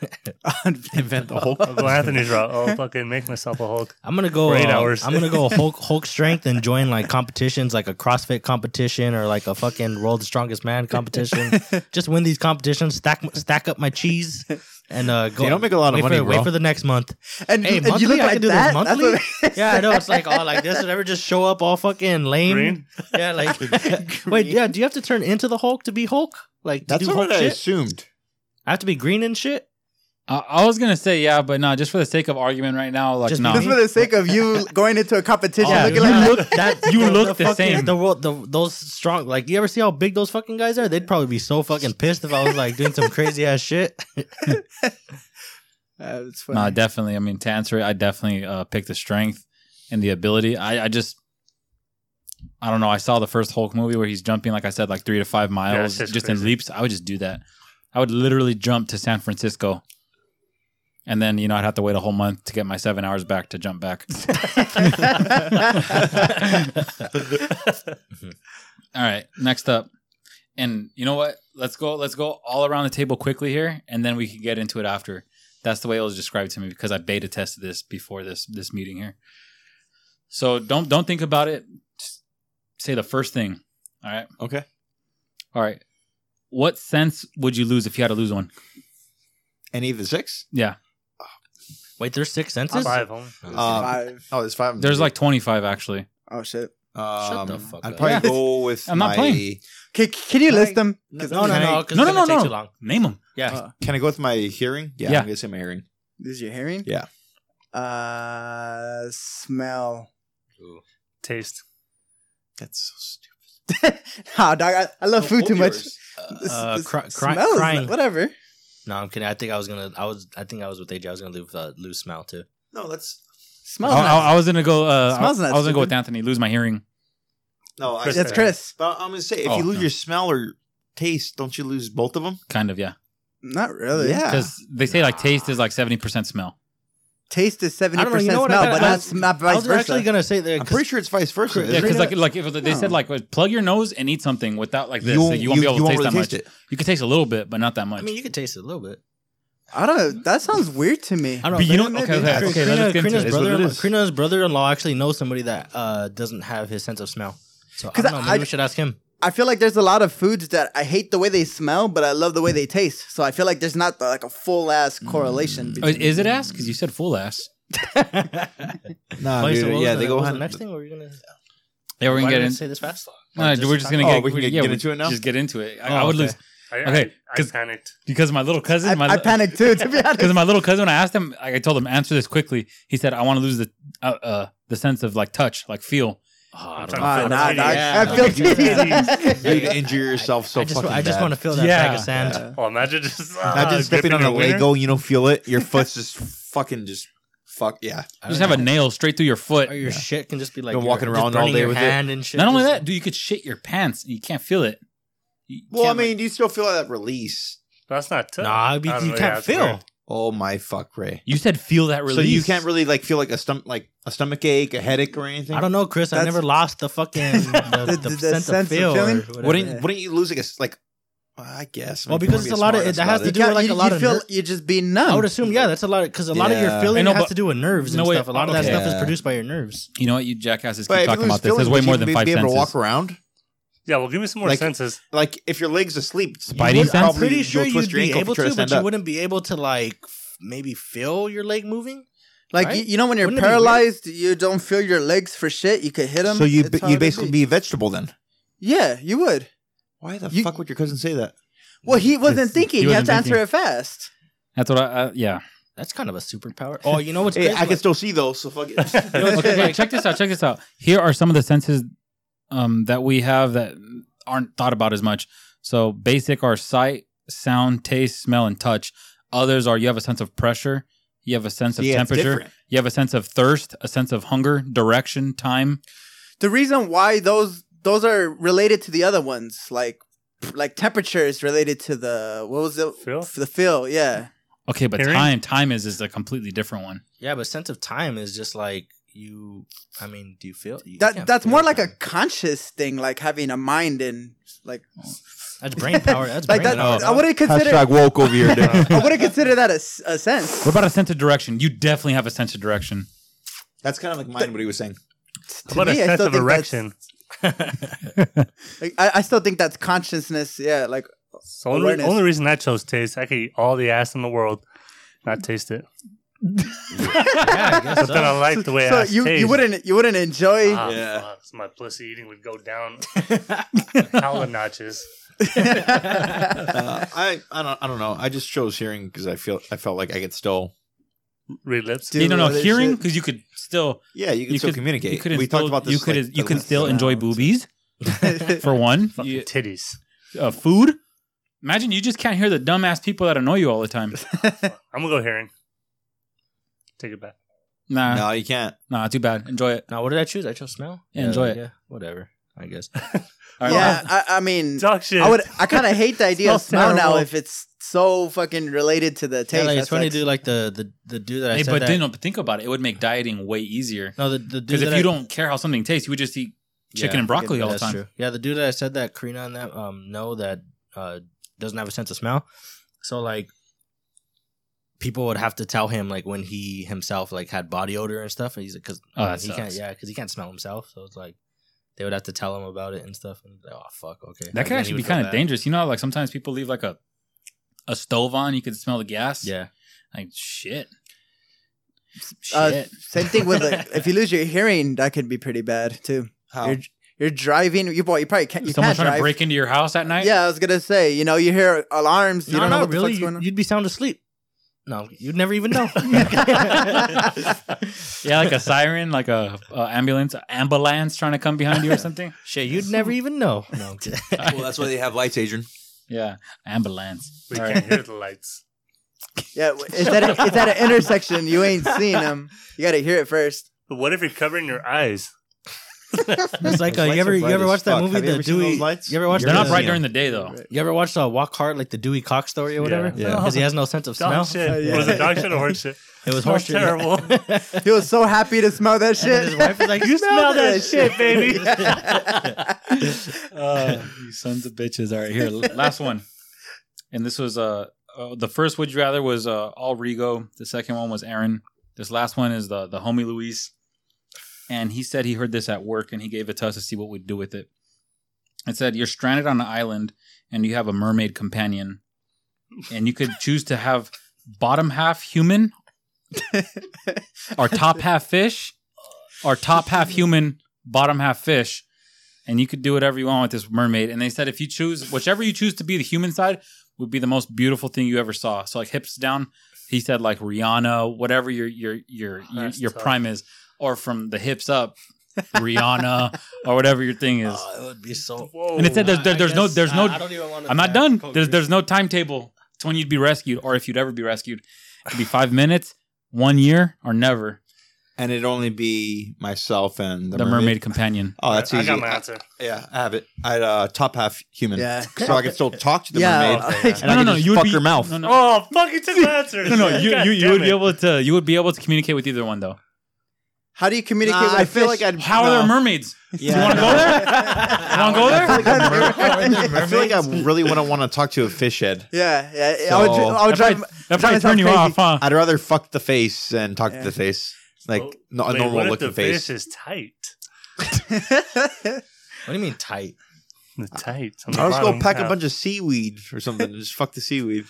invent the whole. I'll go Anthony's route. I'll fucking make myself a Hulk. I'm gonna go. For eight uh, hours. I'm gonna go Hulk, Hulk strength and join like competitions, like a CrossFit competition or like a fucking World's Strongest Man competition. Just win these competitions, stack stack up my cheese, and uh, go. They don't make a lot of wait money, For, bro. wait for the next month. And, Hey, and monthly? you look I like can do this that. monthly? Yeah, I know. It's like all like this. Would ever just show up all fucking lame? Green? Yeah, like wait, yeah. Do you have to turn into the Hulk to be Hulk? Like That's do what Hulk I shit? assumed. I have to be green and shit. I, I was gonna say yeah, but no, just for the sake of argument right now, like Just no. Just for the sake of you going into a competition Yeah, looking you like look that You the- look the fucking- same. The, world- the those strong like you ever see how big those fucking guys are? They'd probably be so fucking pissed if I was like doing some crazy ass shit. that. Uh, it's funny. No, definitely. I mean, to answer it, I definitely uh, pick the strength and the ability. I, I just, I don't know. I saw the first Hulk movie where he's jumping, like I said, like three to five miles shit's just in crazy. leaps. I would just do that. I would literally jump to San Francisco. And then, you know, I'd have to wait a whole month to get my seven hours back to jump back. All right, next up. And you know what? Let's go let's go all around the table quickly here and then we can get into it after. That's the way it was described to me because I beta tested this before this this meeting here. So don't don't think about it. Just say the first thing. All right. Okay. All right. What sense would you lose if you had to lose one? Any of the six? Yeah. Wait, there's six senses. Five, homie. Um, Five. oh, there's five. of them. There's like 25 actually. Oh shit. Um, the fuck up. I'd up. probably Yeah. go with I'm not my. playing. Can, can you list them? No, no, Can I- no, because No, no, no, no, take no. too long. Name them. Yeah, Uh, Can I go with my hearing? Yeah, Yeah. I'm gonna say my hearing. this is your hearing? Yeah. Uh, smell. Taste. That's so stupid. nah, dog. I, I love food too much. This- Uh, this cry- cry- smells, crying. Whatever. No, I'm kidding. I think I was gonna. I was. I think I was with AJ. I was gonna lose uh, lose smell too. No, that's Smells I. I- I was gonna go. Uh, I, Smells I not was gonna go with. Anthony. Lose my hearing. no. I, Chris- That's Chris. but I'm gonna say if Oh, you lose no. your smell or taste, don't you lose both of them? Kind of, yeah. Not really. Yeah. Because they say like taste is like 70% smell. Taste is seventy I know, percent you know smell, I but I not, was- not I was versa. actually gonna say that. I'm pretty sure it's vice versa. Yeah, because like like if they said like plug your nose and eat something without like this, You you, won't- you won't be able to won't taste that really much. it. You can taste a little bit, but not that much. I mean, you could taste it a little bit. I don't know. That sounds weird to me. I don't know. but you know, maybe- okay, okay, okay. Karina- let's get into it. It's what brother, it is. Karina's brother-in-law actually knows somebody that uh, doesn't have his sense of smell. So I 'Cause don't know. Maybe I- we should ask him. I feel like there's a lot of foods that I hate the way they smell, but I love the way they taste. So I feel like there's not like a full ass correlation. Oh, between Is it ass? Because you said full ass. Nah, Wait, so dude, what was yeah, the- they go what was hand. the next thing. What were you gonna? Yeah, we're Why gonna did get I in. say this fast. No, we're just gonna Oh, get. we can get- yeah, get we- into it now? Just get into it. I, Oh, I would okay. lose I, Okay, I, I 'cause- panicked. because my little cousin. I, my I li- panicked too, to be honest. Because my little cousin, when I asked him, like, I told him answer this quickly. He said, "I want to lose the uh, uh, the sense of like touch, like feel." Oh, I I'm don't trying know. to feel nah, the I feel You'd injure yourself so I just, fucking I just bad. want to feel that Yeah. bag of sand. Yeah. Oh, imagine just Not ah, just stepping on a your wiener. Lego, you don't feel it. Your foot's just fucking just fuck yeah. You just have a nail straight through your foot. Or your shit can just be like you're walking around all day your with it. hand and shit. Not only Just- that, dude, you could shit your pants and you can't feel it. You Well, I can't, mean, you still feel that release. That's not tough. Nah, I don't you can't feel. Weird. Oh my fuck, Ray. You said feel that release. So you can't really like feel like a stomach like a stomach ache, a headache, or anything. I don't know, Chris. I never lost the fucking the, the, the sense, sense of of feel. feeling? Wouldn't wouldn't you lose like a s- like? I guess. Well, because you it's a lot of- smart that has to do with, like, a lot you of feel ner- you just be numb. I would assume, yeah, that's a lot because a lot of your feeling know, has to do with nerves and No, wait, stuff. A lot of that okay. stuff is produced by your nerves. You know what? You jackasses keep But talking about this. There's way more than be, five be able senses. to walk around. Yeah, well, give me some more Like- senses. Like if your legs asleep, you Spidey would sense? I'm probably pretty go sure twist you'd your be ankle if able you try to, stand but you up. wouldn't be able to like f- maybe feel your leg moving. like right? you, you know when you're Wouldn't it be weird? paralyzed, you don't feel your legs for shit. You could hit them. So you you basically be a vegetable then. yeah, you would. Why the You- fuck would your cousin say that? Well, he wasn't It's- thinking. he You have wasn't to answer it fast. That's what I. Uh, yeah. That's kind of a superpower. Oh, you know what's Hey, crazy? I can still see those. So fuck it. okay, okay, check this out. Check this out. Here are some of the senses um, that we have that aren't thought about as much. So basic are sight, sound, taste, smell, and touch. Others are you have a sense of pressure, you have a sense of Yeah, temperature, you have a sense of thirst, a sense of hunger, direction, time. The reason why those those are related to the other ones, like like temperature is related to the what was it? Feel? The feel, yeah. Okay, but Hearing? time time is is a completely different one. yeah, but sense of time is just like you. I mean, do you feel you That that's feel more like a conscious thing, like having a mind and like that's brain power. That's like brain that. power. I wouldn't consider. Hashtag woke over here. dude. I wouldn't consider that a sense. What about a sense of direction? You definitely have a sense of direction. That's kind of like mine. What he was saying. How about a me, I sense of erection? Like, I, I still think that's consciousness. Yeah, like So only, only reason I chose taste, I could eat all the ass in the world, not taste it. Yeah, I guess But then I like the way so ass you tastes. you wouldn't you wouldn't enjoy. Ah, Yeah. fuck, so my pussy eating would go down hella notches. Uh, I I don't I don't know. I just chose hearing because I feel I felt like I could still. Read lips. You don't know other hearing because you could still Yeah, you can you still could communicate. You could we still, talked about this. You could like, you can still enjoy boobies for one. Fucking You- titties. uh, food. Imagine you just can't hear the dumbass people that annoy you all the time. I'm gonna go hearing. Take it back. Nah, No, you can't. nah, too bad. Enjoy it. Now, what did I choose? I chose smell. Yeah, enjoy it. Yeah, whatever. I guess. All right, yeah, well, I, I mean, Dog shit. I would. I kind of hate the idea of Smells smell now if it's so fucking related to the Yeah, taste. like, it's funny, like- dude. Like the the the dude that I hey, said but that. then but think about it. It would make dieting way easier no, the the dude because if that you I- don't care how something tastes, you would just eat chicken Yeah, and broccoli all the time. true. Yeah, the dude that I said that Karina and that um know that uh doesn't have a sense of smell. So like people would have to tell him like when he himself like had body odor and stuff and he's like cuz Oh, that he can't yeah cuz he can't smell himself so it's like they would have to tell him about it and stuff and like, oh fuck okay That Then could actually be kind of dangerous. You know, how, like sometimes people leave like a a stove on, you could smell the gas. yeah like shit. uh, Shit. same thing with like, if you lose your hearing, that could be pretty bad too. How? You're you're driving. You boy, you probably can't. You Someone can't trying drive. to break into your house at night. Yeah, I was gonna say. You know, you hear alarms. You no don't know no what the really fuck's you, going on. you'd be sound asleep no you'd never even know yeah, like a siren, like a, a ambulance, ambulance trying to come behind you or something. shit you'd never even know no I'm kidding. well, that's why they have lights, Adrian. Yeah, ambulance. We All can't right. hear the lights. yeah, it's at a, it's at an intersection. You ain't seen them. You got to hear it first. But what if you're covering your eyes? It's like Those uh, you ever you ever as watch that fuck. movie Have you the ever seen Dewey those lights? you ever watch They're not the- bright during the day though. You ever watched uh, Walk Hard, like the Dewey Cox story or whatever? Yeah. Because he has no sense of smell. Dog shit. Oh, yeah. Was it dog shit or horse shit? It was horse shit. terrible. He was so happy to smell that And then shit. his wife was like, You smell that shit, baby. Uh, you sons of bitches. All right, here, l- last one. And this was uh, uh the first would you rather was uh all Rigo. The second one was Aaron. This last one is the the homie Luis. And he said he heard this at work and he gave it to us to see what we'd do with it. It said you're stranded on an island and you have a mermaid companion. And you could choose to have bottom half human or top half fish or top half human, bottom half fish and you could do whatever you want with this mermaid. And they said if you choose whichever you choose to be the human side would be the most beautiful thing you ever saw. So like hips down, he said like Rihanna, whatever your your your your, your prime is, or from the hips up, Rihanna or whatever your thing is. Oh, it would be so. Whoa. And it said there's, there, there's no there's no I don't even want to. I'm not done. There's there's no timetable to when you'd be rescued or if you'd ever be rescued. It could be five minutes, one year, or never. and it'd only be myself and the, The mermaid companion. Oh, that's easy. I got my answer. yeah, I have it. I uh, top half human. Yeah. so I could still talk to the Yeah. mermaid, Okay, and No, I no, can no. You would fuck be her mouth. No, no, Oh, fuck! You took my answer. no, no. You, God you, you damn would be able to. You would be able to communicate with either one, though. How do you communicate Nah, with I a feel fish? like I'd. How are there mermaids? Yeah. You want to go there? You want to go there? I feel like I really wouldn't want to talk to a fish head. Yeah, yeah. I would, dr- I would That drive. probably, that drive probably turn you crazy. off, huh? I'd rather fuck the face and talk Yeah. to the face, like Oh, no, a Wait, normal what if looking the face. fish is tight? What do you mean tight? The tight. on the I'll just go bottom pack a bunch of seaweed or something and just fuck the seaweed.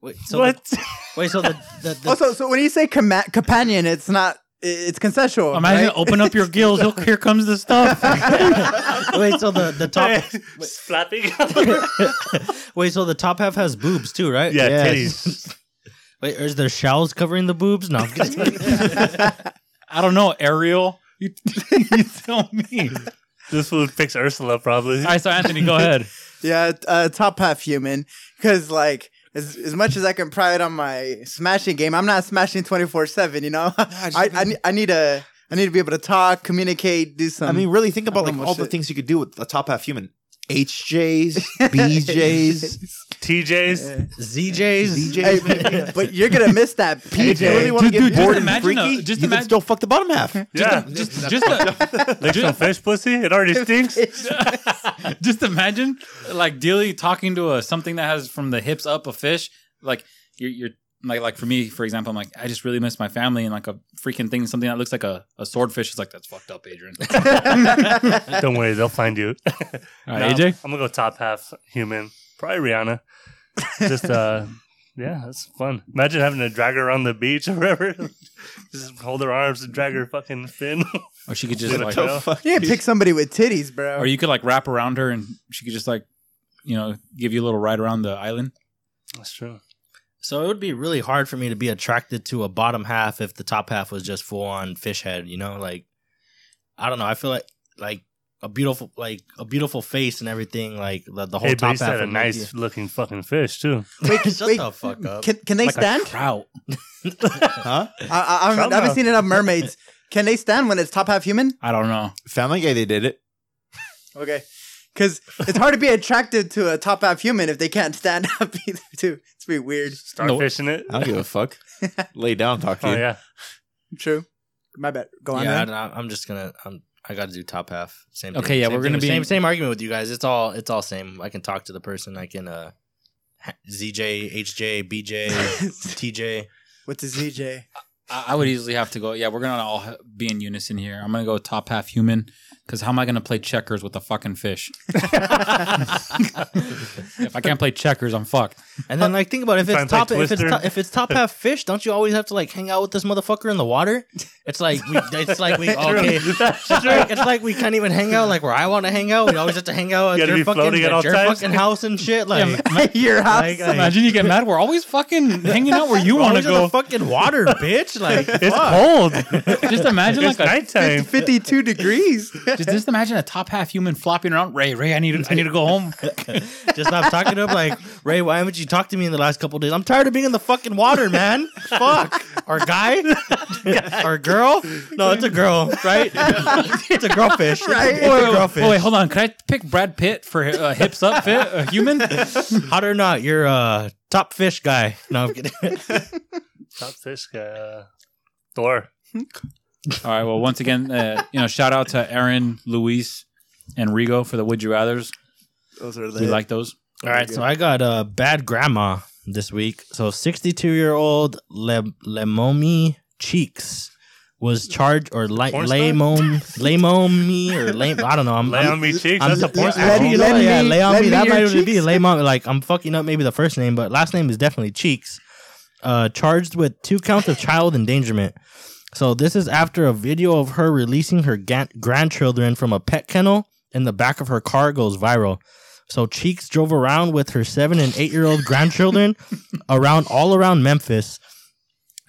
Wait, so what? The, wait, so the, the, the also, so when you say comma- companion, it's not. I- It's consensual. Imagine right? open up your gills. Look, here comes the stuff. wait, so the the top flapping. wait, so the top half has boobs too, right? yeah, Yes. titties. Wait, is there shells covering the boobs? No, I'm. I don't know, Ariel. You, you tell me. This food picks Ursula probably. All right, so Anthony, go ahead. Yeah, uh, top half human. Because like, as as much as I can pride on my smashing game, I'm not smashing twenty four seven. You know, I, I, ne- I need a I need to be able to talk, communicate, do some. I mean, really think about like all the things you could do with a top half human. HJs, BJs. TJs. ZJs. Hey, but, but you're gonna miss that If you really PJ. want to Dude, get dude, just bored and imagine freaky, a- just you imagine- can still fuck the bottom half. Yeah. Just, just, a, Like some fish pussy. It already stinks. just imagine like dealing talking to a something that has from the hips up a fish. Like you're, you're like like for me, for example, I'm like I just really miss my family and like a freaking thing, something that looks like a, a swordfish is like that's fucked up, Adrian. Don't worry, they'll find you. All right, No, AJ. I'm gonna go top half human. Probably Rihanna. Just uh yeah, that's fun. Imagine having to drag her around the beach or whatever. just hold her arms and drag her fucking fin. Or she could just like, toe. You can't pick somebody with titties, bro. or you could like wrap around her and she could just like, you know, give you a little ride around the island. That's true. So it would be really hard for me to be attracted to a bottom half if the top half was just full on fish head. You know, like I don't know. I feel like like a beautiful like a beautiful face and everything. Like the, the whole Hey, but top you half. said a nice you- looking fucking fish too. Wait, Shut wait, the fuck up. Can can they Like stand? a trout. Huh? I, I, I haven't mouth. seen enough mermaids. Can they stand when it's top half human? I don't know. Family Guy, they did it. Okay. Because it's hard to be attracted to a top half human if they can't stand up either, too. It's pretty weird. Starfish in it. I don't give a fuck. Lay down, talk to Oh you. yeah. True. My bad. Go on. yeah, man. I, I'm just gonna. I'm, I got to do top half. Same. Okay, thing. yeah, Same we're thing gonna with- be same in- same argument with you guys. It's all it's all same. I can talk to the person. I can uh, ZJ, HJ, BJ, TJ. What's a ZJ? I, I would easily have to go. Yeah, we're gonna all be in unison here. I'm gonna go top half human because how am I gonna play checkers with a fucking fish? if I can't play checkers, I'm fucked. And then like think about it, if Try it's and play top if it's Twister. top, if it's top half fish, don't you always have to like hang out with this motherfucker in the water? It's like we it's like we okay. It's like, it's like we can't even hang out like where I want to hang out. We always have to hang out at You gotta your be fucking, floating at all your times. fucking house and shit. Like, Your house. Like, like- Imagine you get mad. We're always fucking hanging out where you want to always in the go. fucking water, bitch. Like It's fuck. cold. Just imagine It's like a nighttime. 52 degrees. Just, just imagine a top half human flopping around. Ray, Ray, I need to, I need to go home. Just stop talking to him like, Ray, why haven't you talked to me in the last couple days? I'm tired of being in the fucking water, man. Fuck. Or guy? or girl? No, it's a girl, right? it's a girl fish. Right. It's Wait, a wait, girl wait, fish. wait, hold on. Can I pick Brad Pitt for uh, hips up fit a human? Hot or not, you're a top fish guy. No, I'm kidding. Top fish guy. Uh, Thor. All right. Well, once again, uh, you know, shout out to Aaron, Luis, and Rigo for the Would You Rather's. Those are We like those. All right, so I got a bad grandma this week. So 62 year old Le- Lemomi Cheeks was charged or like Porn star? Lemomi or Lame I don't know. I'm, Lay I'm on me cheeks. I'm That's a just- porn I star. Let don't know, yeah, me- lay on me. me That your might be cheeks. Like I'm fucking up maybe the first name, but last name is definitely Cheeks. Uh, charged with two counts of child endangerment. So this is after a video of her releasing her ga- grandchildren from a pet kennel in the back of her car goes viral. So Cheeks drove around with her seven and eight year old grandchildren around all around Memphis.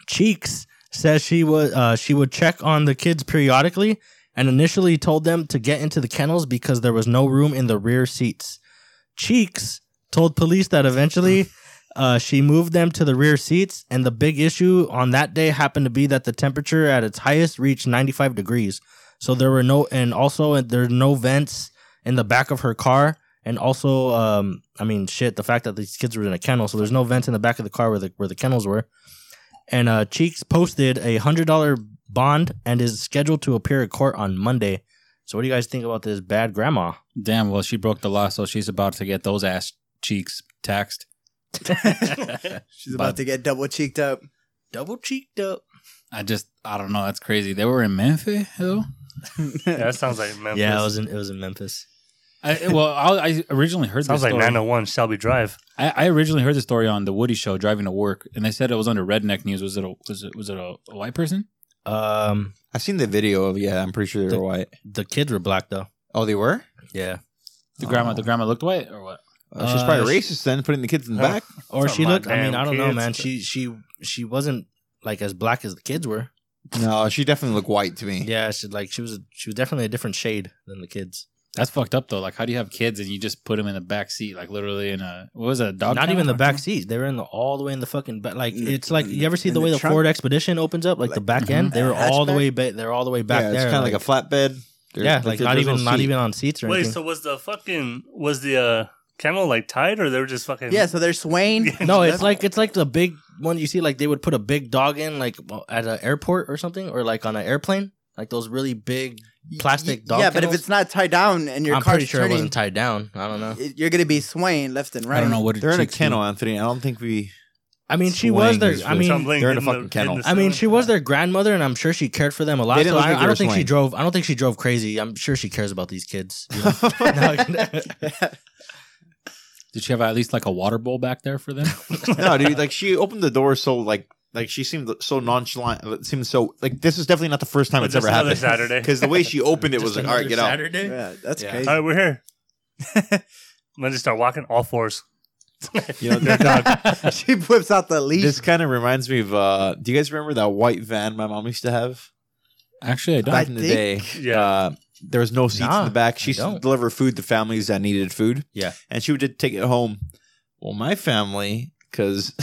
Cheeks says she would uh, she would check on the kids periodically and initially told them to get into the kennels because there was no room in the rear seats. Cheeks told police that eventually Uh, she moved them to the rear seats, and the big issue on that day happened to be that the temperature at its highest reached 95 degrees. So there were no, and also there's no vents in the back of her car, and also, um, I mean, shit, the fact that these kids were in a kennel, so there's no vents in the back of the car where the where the kennels were. And uh, Cheeks posted a hundred dollar bond and is scheduled to appear at court on Monday. So, what do you guys think about this bad grandma? Damn, well, she broke the law, so she's about to get those ass cheeks taxed. She's about to get double cheeked up. Double cheeked up. I just, I don't know. That's crazy. They were in Memphis, though. Yeah, that sounds like Memphis. Yeah, it was in it was in Memphis. I, well, I, I originally heard sounds this like story. 901 Shelby Drive. I, I originally heard the story on the Woody Show driving to work, and they said it was under Redneck News. Was it a was it was it a, a white person? Um, I've seen the video of yeah. I'm pretty sure they The- were white. the kids were black though. Oh, they were. Yeah, The grandma, the grandma looked white or what? Uh, she's Uh, probably she- racist then, putting the kids in the back. or Some she of looked. I mean, damn I don't know, kids. man. She she she wasn't like as black as the kids were. No, she definitely looked white to me. Yeah, she like she was she was definitely a different shade than the kids. That's fucked up though. Like, how do you have kids and you just put them in the back seat, like literally in a what was it, a dog? Not kennel even the back something? seats. They were in the all the way in the fucking back. Like it's like you ever see the the way the trunk? Ford Expedition opens up, like the Like- back end. They were all the way back. They're all the way back yeah, there. it's kind of like, a flatbed. There's- yeah, like, like not even not seat. even on seats or anything. Wait, anything. so was the fucking was the uh, camel like tied, or they were just fucking? Yeah, so they're swaying. no, it's like it's like the big one you see. Like they would put a big dog in, like at an airport or something, or like on an airplane, like those really big plastic dog. Yeah, but if kennels. it's not tied down and your I'm car's pretty sure it turning, wasn't tied down. I don't know. it- you're gonna be swaying left and right. I don't know what They're in a cheeks do. kennel, Anthony. I don't think we. I mean, she was Swaying their. is I good. mean, Tumbling they're in a the- fucking kennel. I mean, she was their grandmother, and I'm sure she cared for them a lot. They So didn't look I, like I they don't were think she swaying. drove. I don't think she drove crazy. I'm sure she cares about these kids. you know? No, Did she have at least like a water bowl back there for them? no, dude. Like she opened the door so like like she seemed so nonchalant. It seemed so like this is definitely not the first time But it's just ever another happened. Saturday. Because the way she opened it was like, all right, another get out. Saturday. Yeah, that's Yeah. crazy. All right, we're here. I'm gonna just start walking all fours. You know, Their dog. she whips out the leash. This kind of reminds me of. uh Do you guys remember that white van my mom used to have Actually, I don't. back in the day? Yeah. Uh, there was no seats Nah, in the back. She I used to don't. deliver food to families that needed food. Yeah. and she would just take it home. Well, my family, because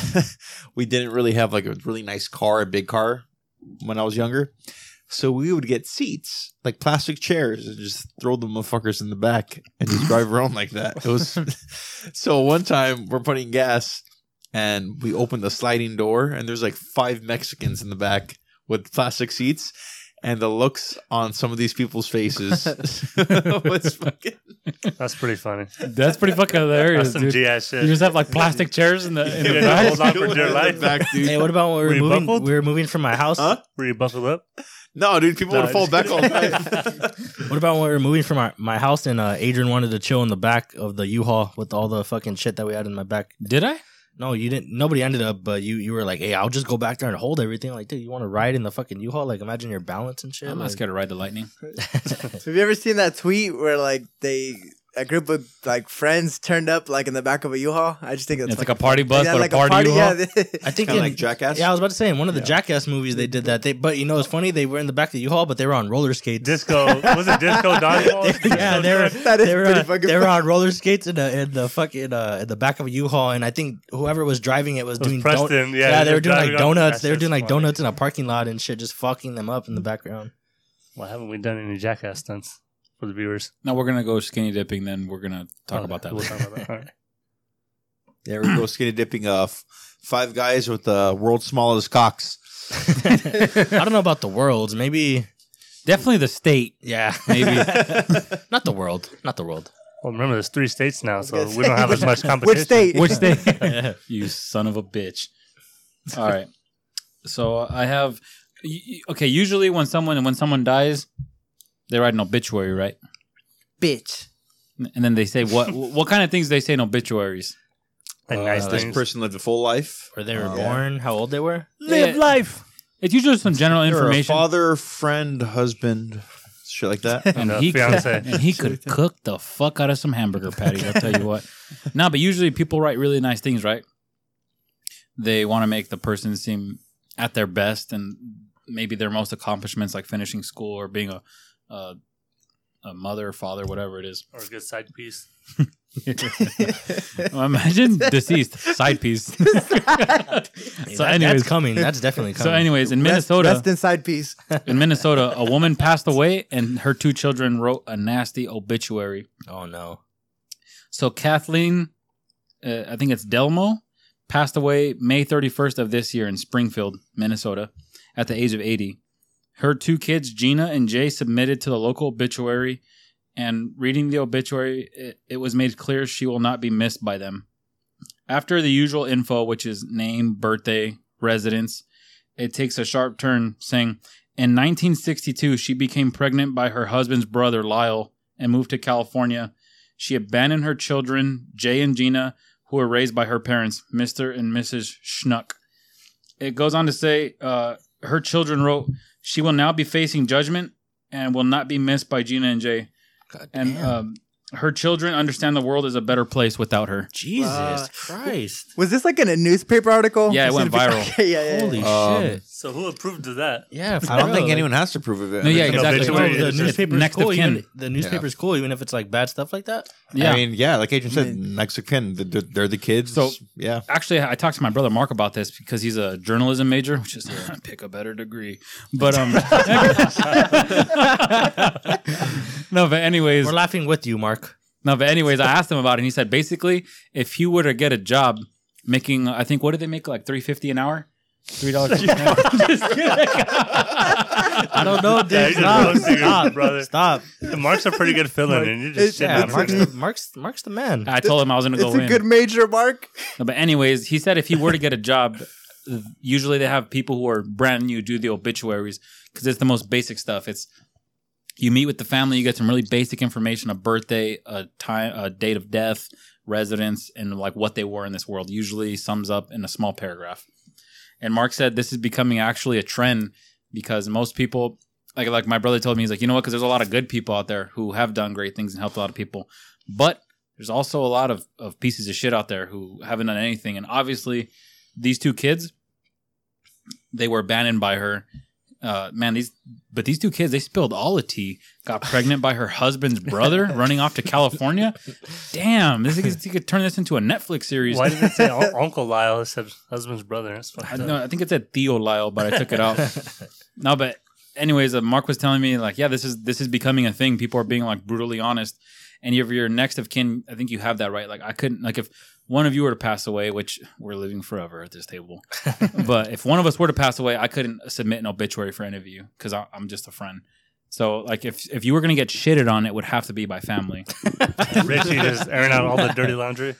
we didn't really have like a really nice car, a big car when I was younger. So we would get seats, like plastic chairs, and just throw the motherfuckers in the back and just drive around like that. It was so one time we're putting gas and we opened the sliding door and there's like five Mexicans in the back with plastic seats. And the looks on some of these people's faces was fucking That's pretty funny. That's pretty fucking hilarious, That's some dude. G ass You just have like plastic chairs in the in the back. hold on for dear life. Back, dude. Hey, what about when we were Were moving? buckled? We were moving from my house. Huh? Were you buckled up? No, dude, people No, would fall back all the kidding. time. What about when we were moving from our, my house and uh, Adrian wanted to chill in the back of the U-Haul with all the fucking shit that we had in my back? Did I? No, you didn't. Nobody ended up, but you you were like, "Hey, I'll just go back there and hold everything." Like, dude, you want to ride in the fucking U-Haul? Like, imagine your balance and shit. I'm not like- scared to ride the lightning. Have you ever seen that tweet where like they a group of like friends turned up like in the back of a U-Haul? I just think it's, It's like a party bus, yeah, but like a party. yeah. U-Haul. I think in, like Jackass? Yeah, I was about to say in one of the Yeah. Jackass movies they did that. They, but you know, it's funny. They were in the back of the U-Haul, but they were on roller skates. Disco was it disco dodgeball? yeah, they were. That is they were, pretty on, fucking they were on roller skates in the in the fucking uh, in the back of a U-Haul, and I think whoever was driving it was, was doing Preston, don- yeah, they were doing like donuts. They were doing like donuts in a parking lot and shit, just fucking them up in the background. Why haven't we done any jackass stunts for the viewers? Now we're gonna go skinny dipping. Then we're gonna talk Oh, about that. We'll later. talk about that. All right. There we go, skinny dipping. Uh, f- five guys with the world's smallest cocks. I don't know about the worlds. Maybe, Definitely the state. yeah, Maybe. not the world, not the world. Well, remember, there's three states now, so we don't have as much competition. Which state? Which state? you son of a bitch. All right. So uh, I have. y- y- Okay, usually when someone when someone dies, they write an obituary, right? Bitch. And then they say what what kind of things they say in obituaries? Like Uh, nice This things. person lived a full life. Where they were Uh, born, how old they were. Live life. It's usually some general They were a information. father, friend, husband, shit like that. and And he could, fiance. and he could cook the fuck out of some hamburger patties. I'll tell you what. No, but usually people write really nice things, right? They want to make the person seem at their best and maybe their most accomplishments, like finishing school or being a, a a mother, father, whatever it is. Or a good side piece. Well, imagine deceased side piece. so, That- anyways, that's coming. That's definitely coming. so anyways, in Rest- Minnesota, rest inside peace. in Minnesota, a woman passed away, and her two children wrote a nasty obituary. oh no. So Kathleen, uh, I think it's Dehmlow, passed away May 31st of this year in Springfield, Minnesota, at the age of 80. Her two kids, Gina and Jay, submitted to the local obituary, and reading the obituary, it, it was made clear she will not be missed by them. After the usual info, which is name, birthday, residence, it takes a sharp turn, saying, In 1962, she became pregnant by her husband's brother, Lyle, and moved to California. She abandoned her children, Jay and Gina, who were raised by her parents, Mr. and Mrs. Schunk. It goes on to say uh, her children wrote, She will now be facing judgment and will not be missed by Gina and Jay. God And damn. um, her children understand the world is a better place without her. Jesus Uh, Christ. Was this like in a newspaper article? Yeah, it went seen a pic- viral. Okay, yeah, yeah, yeah. Holy Um, shit. So who approved of that? Yeah, for I don't real, think like- anyone has to prove of it. No, yeah, An exactly. No, is the just newspaper's next cool. Even, the newspaper's cool, even if it's like bad stuff like that. Yeah. I mean, yeah, like Adrian said, I next of kin, they're, they're the kids. So- yeah, Actually, I talked to my brother Mark about this because he's a journalism major, which is pick a better degree. But um, no. But anyways, We're laughing with you, Mark. No, but anyways, I asked him about it. and He said basically, if he were to get a job making, I think, what did they make like three fifty an hour? Three dollars. Just kidding. I don't know, Yeah, dude. you're Stop. roasting your Stop. brother. Stop. The marks a pretty good filling, and you're just It's- shitting Yeah, on it's it. Mark's the, Mark's, Mark's the man. I told him I was going to go It's a in. good major, Mark. No, but anyways, he said if he were to get a job, usually they have people who are brand new do the obituaries because it's the most basic stuff. It's you meet with the family, you get some really basic information: a birthday, a time, a date of death, residence, and like what they were in this world. Usually sums up in a small paragraph. And Mark said this is becoming actually a trend because most people, like like my brother told me, he's like, you know what? Because there's a lot of good people out there who have done great things and helped a lot of people, but there's also a lot of, of pieces of shit out there who haven't done anything. And obviously, these two kids, they were abandoned by her. Uh, man, these but these two kids, they spilled all the tea. Got pregnant by her husband's brother, running off to California. Damn, this is, you could turn this into a Netflix series. Why did it say Un- Uncle Lyle instead of husband's brother? That's I, no, I think it said Theo Lyle, but I took it out. no, but anyways, uh, Mark was telling me like, yeah, this is this is becoming a thing. People are being like brutally honest, and if you're next of kin, I think you have that right. Like, I couldn't like if one of you were to pass away, which we're living forever at this table, but if one of us were to pass away, I couldn't submit an obituary for any of you because I'm just a friend. So, like, if if you were gonna get shitted on, it would have to be by family. Richie just airing out all the dirty laundry.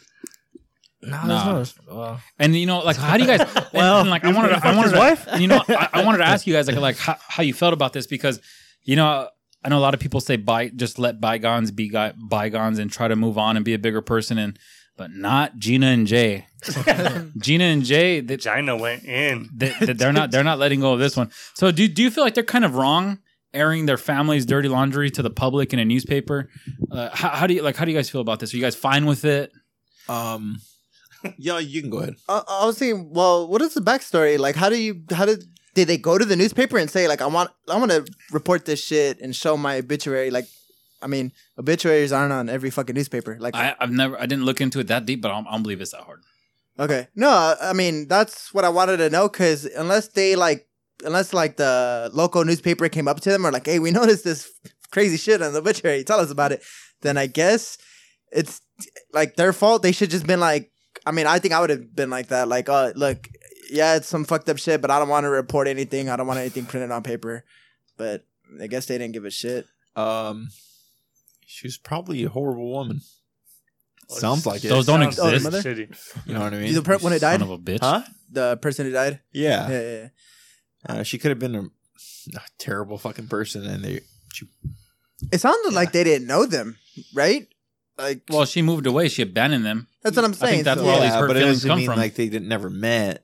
No, Nah. no. Well, And you know, like, how do you guys? Well, and, like, I wanted, to, I wanted, to, you know, I, I wanted to ask you guys, like, like how, how you felt about this because, you know, I know a lot of people say, by just let bygones be guy, bygones and try to move on and be a bigger person, and but not Gina and Jay. Gina and Jay, they, Gina went in. they, they're not, they're not letting go of this one. So, do do you feel like they're kind of wrong? Airing their family's dirty laundry to the public in a newspaper. Uh, how, how do you like? How do you guys feel about this? Are you guys fine with it? um, yeah, you can go ahead. I, I was thinking, well, what is the backstory? Like, how do you, how did, did they go to the newspaper and say, like, I want, I want to report this shit and show my obituary? Like, I mean, obituaries aren't on every fucking newspaper. Like, I, I've never, I didn't look into it that deep, but I don't, I don't believe it's that hard. okay, no, I- I mean, that's what I wanted to know because unless they like, unless like the local newspaper came up to them or like, hey, we noticed this crazy shit on the obituary, tell us about it. Then I guess it's like their fault. They should just been like, I mean, I think I would have been like that. Like, uh, look, yeah, it's some fucked up shit, but I don't want to report anything. I don't want anything printed on paper. But I guess they didn't give a shit. Um, she was probably a horrible woman. Sounds like it. Those don't Sounds exist. so shitty. You know what I mean? The per- when it Son died, of a bitch. huh? the person who died. Yeah. Yeah, yeah, yeah. Uh, she could have been a, a terrible fucking person, and they. She, It sounded like they didn't know them, right? Like, Well, she moved away. She abandoned them. that's what I'm I saying. think that's so- where all these hurt but it feelings doesn't come mean from. like they didn't never met.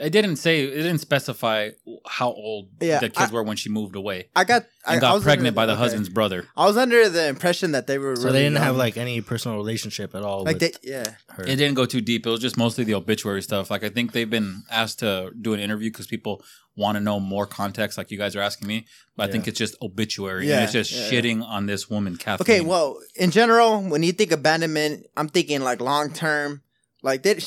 It didn't say. It didn't specify how old Yeah, the kids I- were when she moved away I got I, and I got was pregnant under- by the okay. husband's brother. I was under the impression that they were So really they didn't young. have like any personal relationship at all. like with they yeah her. It didn't go too deep. It was just mostly the obituary stuff. Like I think they've been asked to do an interview because people want to know more context, like you guys are asking me. But I think it's just obituary. Yeah, and it's just yeah, shitting on this woman, Kathleen. Okay, well, in general, when you think abandonment, I'm thinking like long term. Like they,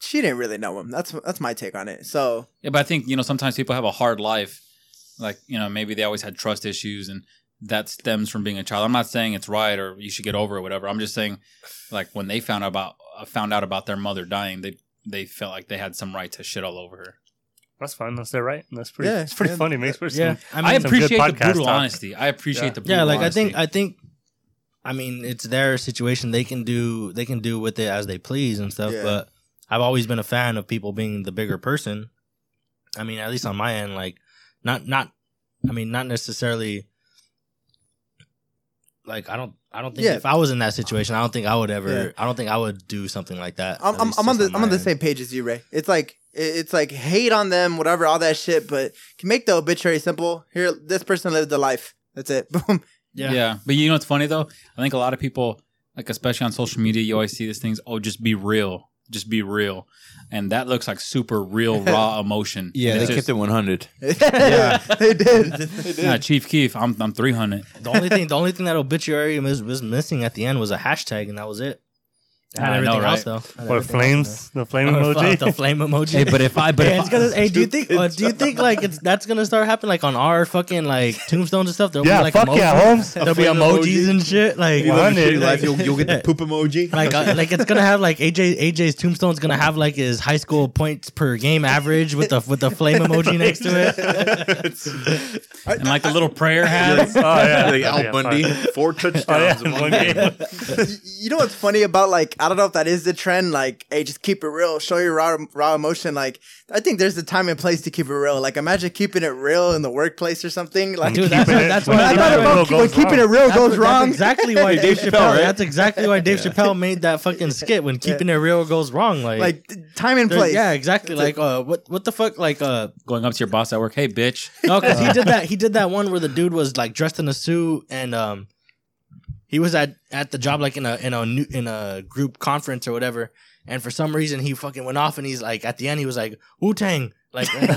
she, she didn't really know him. That's that's my take on it. So Yeah, but I think you know sometimes people have a hard life, like you know maybe they always had trust issues, and that stems from being a child. I'm not saying it's right or you should get over it, or whatever. I'm just saying, like when they found out about uh, found out about their mother dying, they they felt like they had some right to shit all over her. That's fine. That's their right. That's pretty. Yeah, it's pretty yeah. funny. Makes for yeah, some. I I, mean, some good appreciate the brutal talk. honesty. I appreciate Yeah. the brutal yeah, like honesty. I think I think, I mean, it's their situation. They can do they can do with it as they please and stuff. Yeah. But I've always been a fan of people being the bigger person. I mean, at least on my end, like not not. I mean, not necessarily. Like I don't, I don't think Yeah. if I was in that situation, I don't think I would ever. Yeah. I don't think I would do something like that. I'm I'm, I'm on just the I'm on the same page as you, Ray. It's like it's like hate on them, whatever, all that shit. But can make the obituary simple. Here, this person lived a life. That's it. Boom. Yeah. Yeah. But you know what's funny though? I think a lot of people, like especially on social media, you always see these things, oh, just be real. Just be real. And that looks like super real, raw emotion. Yeah, they it's kept it 100. yeah, they did. They did. Nah, Chief Keef, I'm I'm three hundred. The only thing, the only thing that obituary was, was missing at the end was a hashtag, and that was it. It had I know, everything else right? though. It had Or everything else flames. The flame in there. emoji. the flame emoji. Hey, but if I but Hey, if it's gonna, hey, do you think? Uh, do you think like it's that's gonna start happening like on our fucking like tombstones and stuff? There'll Yeah, be like fuck emojis. yeah, Holmes. There'll be flame emojis emoji. and shit. Like, You live a shitty life, you'll, you'll get the poop emoji. like, uh, like it's gonna have like AJ AJ's tombstone's gonna have like his high school points per game average with the with the flame emoji next to it. and like the little prayer hat. Oh yeah, like Al Bundy, fine. four Oh touchdowns yeah, one one game. game. you know what's funny about like I don't know if that is the trend. Like, hey, just keep it real. Show your raw raw emotion. Like, I think there's a time and place to keep it real. Like, imagine keeping it real in the workplace or something. Like, Dude, that's, Keeping it- that's when why I thought about keep- when goes keeping it real That's, goes what- wrong. That's exactly why Dave Dave Chappelle, Chappelle. right? That's exactly why Dave Chappelle made that fucking skit when keeping it real goes wrong. Like, like time and place. yeah, exactly. Like, uh, what what the fuck? Like, uh, Going up to your boss at work, hey bitch. no, because he did that. He did that one where the dude was like dressed in a suit and um, he was at at the job like in a in a new, in a group conference or whatever. And for some reason, he fucking went off and he's like, at the end, he was like, Wu Tang. Like, and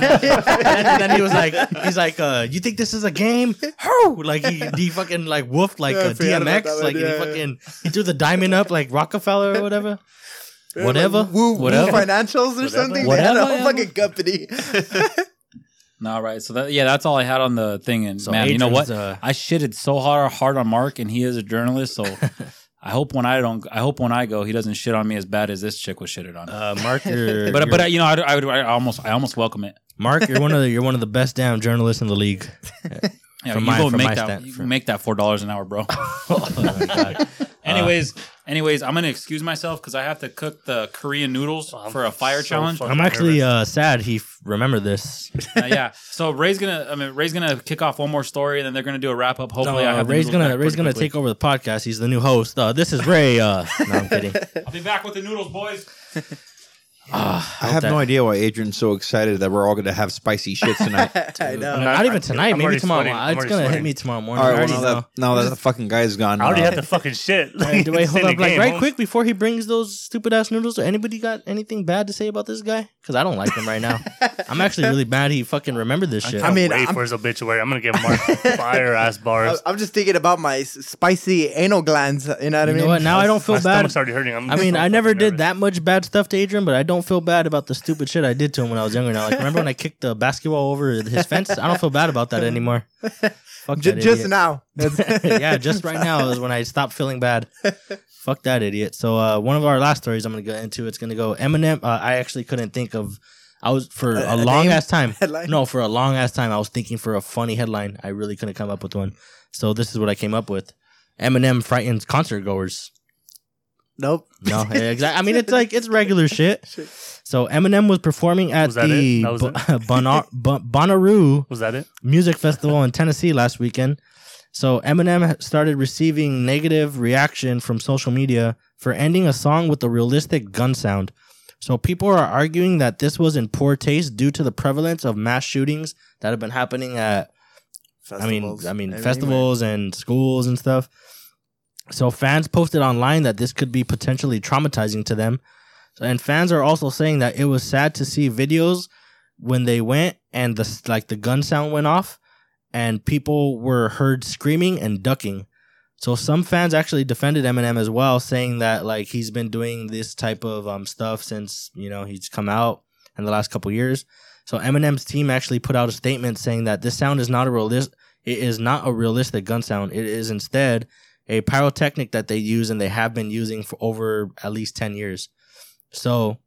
then he was like, he's like, uh, you think this is a game? Like he, he fucking like woofed like Yeah, a DMX, like and he yeah. fucking he threw the diamond up like Rockefeller or whatever. Whatever. Like, woo, Whatever. Woo financials or Whatever. something. They had a whole fucking company. No, right. So that yeah, that's all I had on the thing. And So man, you know what? Adrian's, uh, I shitted so hard hard on Mark, and he is a journalist. So I hope when I don't, I hope when I go, he doesn't shit on me as bad as this chick was shitted on. Uh, Mark, you're, but you're- but uh, you know, I, I would I almost I almost welcome it. Mark, you're one of the you're one of the best damn journalists in the league. Yeah, From you my- go make that stand- you from- make that four dollars an hour, bro. oh my god. Anyways, anyways, I'm gonna excuse myself because I have to cook the Korean noodles Oh, I'm for a fire so challenge. fucking I'm actually uh, sad he f- remembered this. Uh, yeah. So Ray's gonna I mean Ray's gonna kick off one more story and then they're gonna do a wrap up. Hopefully, I Uh, have the Ray's noodles gonna back Ray's pretty gonna quickly. take over the podcast. He's the new host. Uh, this is Ray. Uh, no, I'm kidding. I'll be back with the noodles, boys. Ah, I have that- no idea why Adrian's so excited that we're all going to have spicy shit tonight. I know. Not, not even tonight. I'm maybe tomorrow. sweating. It's gonna hit me tomorrow morning. all I well, now that, now that the fucking guy's gone. I already uh, had the fucking shit. Hey, wait, hold up, like right Holmes. quick before he brings those stupid ass noodles. Anybody got anything bad to say about this guy? Because I don't like him right now. I'm actually really mad he fucking remembered this shit. I mean, wait I'm- for his obituary. I'm gonna give Mark fire ass bars. I'm just thinking about my spicy anal glands. You know what I mean? know? Now I don't feel My bad. stomach's already hurting. I'm I mean, I never did that much bad stuff to Adrian, but I don't feel bad about the stupid shit I did to him when I was younger. Now, like, remember when I kicked the basketball over his fence? I don't feel bad about that anymore. Fuck J- that just idiot. now. yeah, just right now is when I stopped feeling bad. Fuck that idiot. So, uh, one of our last stories I'm gonna get into. It's gonna go Eminem. Uh, I actually couldn't think of. I was for A- a, a long name? ass time. Headline? No, for a long ass time, I was thinking for a funny headline. I really couldn't come up with one. So this is what I came up with. Eminem frightens concert goers. Nope. No, exactly. I mean, it's like it's regular shit. So Eminem was performing at Was that the it? That was Bo- Bonar- Bo- Bonnaroo Was that it? Music Festival in Tennessee last weekend. So Eminem started receiving negative reaction from social media for ending a song with a realistic gun sound. So people are arguing that this was in poor taste due to the prevalence of mass shootings that have been happening at I mean, I mean, everywhere. festivals and schools and stuff. So fans posted online that this could be potentially traumatizing to them, and fans are also saying that it was sad to see videos when they went and the like the gun sound went off, and people were heard screaming and ducking. So some fans actually defended Eminem as well, saying that like he's been doing this type of um stuff since you know he's come out in the last couple years. So Eminem's team actually put out a statement saying that this sound is not a realist. It is not a realistic gun sound. It is instead a pyrotechnic that they use and they have been using for over at least ten years. So,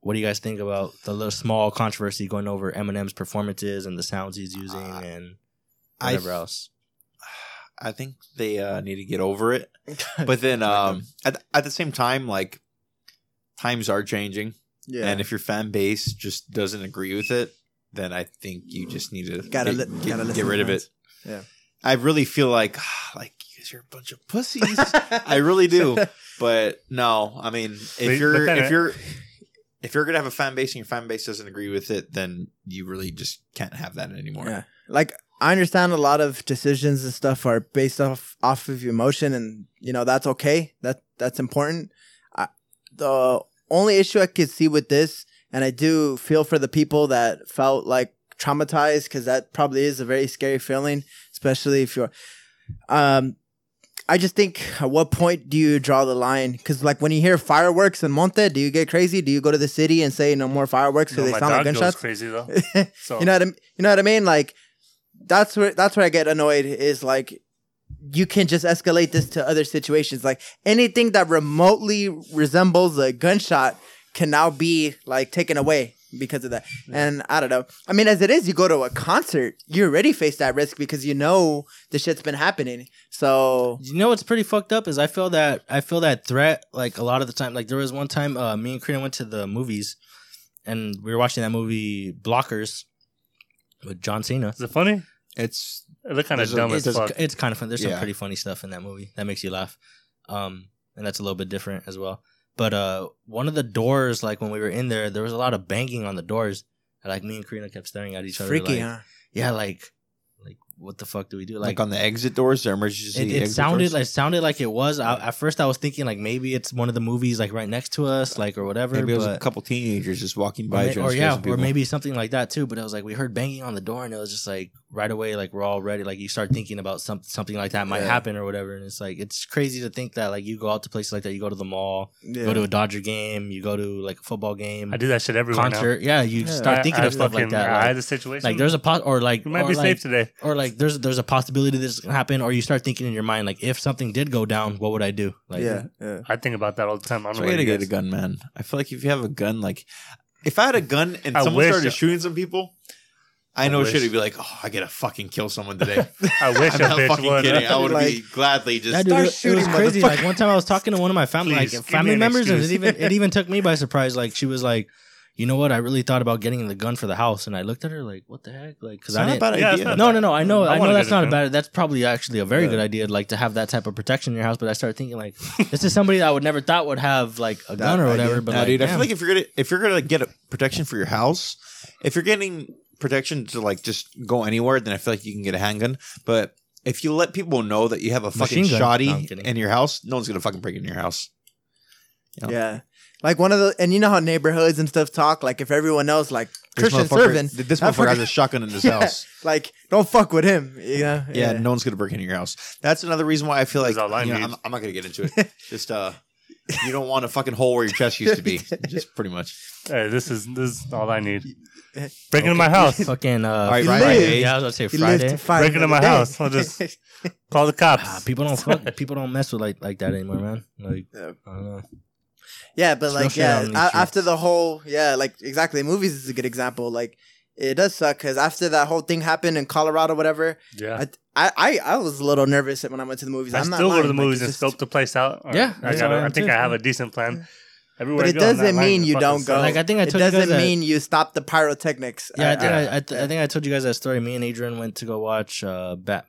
what do you guys think about the little small controversy going over Eminem's performances and the sounds he's using Uh, and I whatever th- else? I think they uh, need to get over it. But then um, at, at the same time, like times are changing, yeah, and if your fan base just doesn't agree with it, then I think you just need to Gotta get, li- get- gotta get rid of it. Yeah. I really feel like like you guys are a bunch of pussies. I really do. But no, I mean, if But- you're but if you're if you're gonna have a fan base and your fan base doesn't agree with it, then you really just can't have that anymore. Yeah. Like I understand a lot of decisions and stuff are based off off of emotion, and you know that's okay. That that's important. I, the only issue I could see with this, and I do feel for the people that felt like traumatized because that probably is a very scary feeling, especially if you're. Um, I just think at what point do you draw the line? Because like when you hear fireworks in Monte, do you get crazy? Do you go to the city and say no more fireworks because my they sound like gunshots? crazy though. So you know what I mean? You know what I mean? Like that's where that's where I get annoyed is like you can just escalate this to other situations. Like anything that remotely resembles a gunshot can now be like taken away because of that. And I don't know. I mean, as it is, you go to a concert, you already face that risk because you know the shit's been happening. So You know what's pretty fucked up is I feel that I feel that threat like a lot of the time. Like there was one time uh, me and Karina went to the movies, and we were watching that movie Blockers with John Cena. is it funny? It's It looked kind of There's a- dumb It's, as fuck. it's kind of fun. There's some pretty funny stuff in that movie that makes you laugh, um, and that's a little bit different as well. But uh, one of the doors, like when we were in there, there was a lot of banging on the doors. And, like me and Karina kept staring at each other. freaky, like, huh? Yeah, like, like what the fuck do we do? like, on the exit doors, the emergency it, it exit sounded doors. like sounded like it was. I, at first, I was thinking like maybe it's one of the movies like right next to us, like or whatever. maybe it was but, a couple teenagers just walking or, by, may- or yeah, or people. maybe something like that too. But I was like we heard banging on the door, and it was just like right away, like we're all ready. Like you start thinking about some something like that might Yeah. happen or whatever, and it's like it's crazy to think that like you go out to places like that, you go to the mall, Yeah. go to a Dodger game, you go to like a football game, I do that shit everywhere concert. Yeah, you Yeah. now. start I- thinking I of stuff fucking- like that. I had a situation. like there's a pot or like you might or be like, safe today. or like there's there's a possibility this can happen, or you start thinking in your mind like if something did go down, what would I do? Like yeah, yeah. I think about that all the time. I don't So know I what gotta get a gun, man. I feel like if you have a gun, like if I had a gun and I someone started shooting some people, I I know wish. shit would be like, oh, I gotta fucking kill someone today. I wish I'm a not bitch fucking would. kidding. I would Like- be gladly just. Yeah, dude, Start it, it was crazy. Like one time, I was talking to one of my family, Please, like family me an members, and it even it even took me by surprise. Like she was like, "You know what? I really thought about getting the gun for the house," and I looked at her like, "What the heck?" Like, because I not a didn't. bad Yeah, it's idea. not No, no, no. I know, I I, know that's not a gun. bad. That's probably actually a very Yeah. good idea, like to have that type of protection in your house. But I started thinking like, this is somebody that I would never thought would have like a gun or idea. whatever. But Nah, like, dude, I feel like if you're gonna if you're gonna get a protection for your house, if you're getting protection to like just go anywhere, then I feel like you can get a handgun. But if you let people know that you have a fucking Machine gun. shoddy No, I'm kidding. in your house, no one's gonna fucking break in your house. Yeah. Yeah. Like one of the, and you know how neighborhoods and stuff talk. Like if everyone else, like This Christian motherfucker- serving, This that motherfucker has a shotgun in his house. like don't fuck with him. You know? Yeah, no one's gonna break into your house. That's another reason why I feel like That's all I you know, need. I'm, I'm not gonna get into it. Just uh, you don't want a fucking hole where your chest used to be. Just pretty much. Hey, this is this is all I need. Break into my house. fucking uh, All right, Friday. Friday. Yeah, I was gonna say He Friday. to fight Break into my day. house. I'll just call the cops. Ah, people don't fuck, people don't mess with like like that anymore, man. Like Yeah. I don't know. Yeah, but Still like, shit yeah, on after the whole, yeah, like exactly, movies is a good example. Like, it does suck because after that whole thing happened in Colorado, whatever, yeah. I, I, I, I was a little nervous when I went to the movies. I I'm not still go to the movies and just- scope the place out. Or Yeah, I got. what I I think too. I have a decent plan. Everywhere But it go, doesn't mean you don't go. Like, I think I it told you guys doesn't that- mean you stop the pyrotechnics. Yeah, I think I I, th- I think I told you guys that story. Me and Adrian went to go watch uh Bat.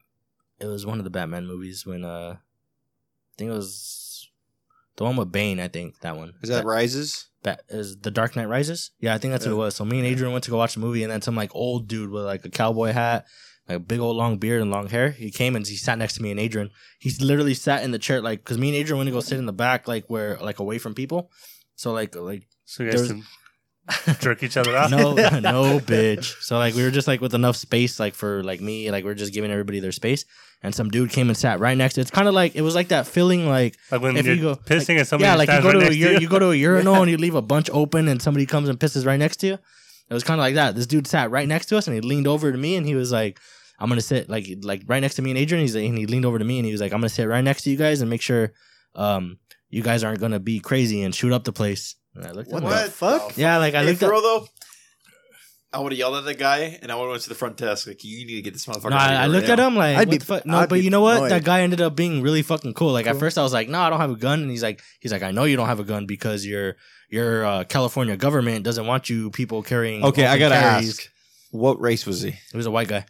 It was one of the Batman movies when uh I think it was The one with Bane, I think that one. Is that Rises? That is the Dark Knight Rises. Yeah, I think that's what it was. So me and Adrian went to go watch the movie, and then some like old dude with like a cowboy hat, like a big old long beard and long hair. He came and he sat next to me and Adrian. He literally sat in the chair like because me and Adrian went to go sit in the back, like where like away from people. So like like So you guys can jerk each other out. no no bitch. So like we were just like with enough space like for like me like we are just giving everybody their space. And some dude came and sat right next to. It's kind of like it was like that feeling like Like when If you're you go- pissing and somebody yeah, like you go right to a next ur- to you. go to a urinal and you leave a bunch open and somebody comes and pisses right next to you. It was kind of like that. This dude sat right next to us and he leaned over to me and he was like, "I'm gonna sit like like right next to me and Adrian." He's like, and he leaned over to me and he was like, "I'm gonna sit right next to you guys and make sure um you guys aren't gonna be crazy and shoot up the place." And I looked at What him. the fuck? Yeah, like I Hey, looked for at. though, I would have yelled at the guy, and I would have went to the front desk like, "You need to get this motherfucker." No, out of I, I looked right at now." him like, I'd what be- the fuck? No, I'd but you know what? annoyed. That guy ended up being really fucking cool. Like at Cool. first, I was like, no, I don't have a gun, and he's like, he's like, I know you don't have a gun because your your uh, California government doesn't want you people carrying. Okay, I open gotta carries." ask, what race was he? He was a white guy.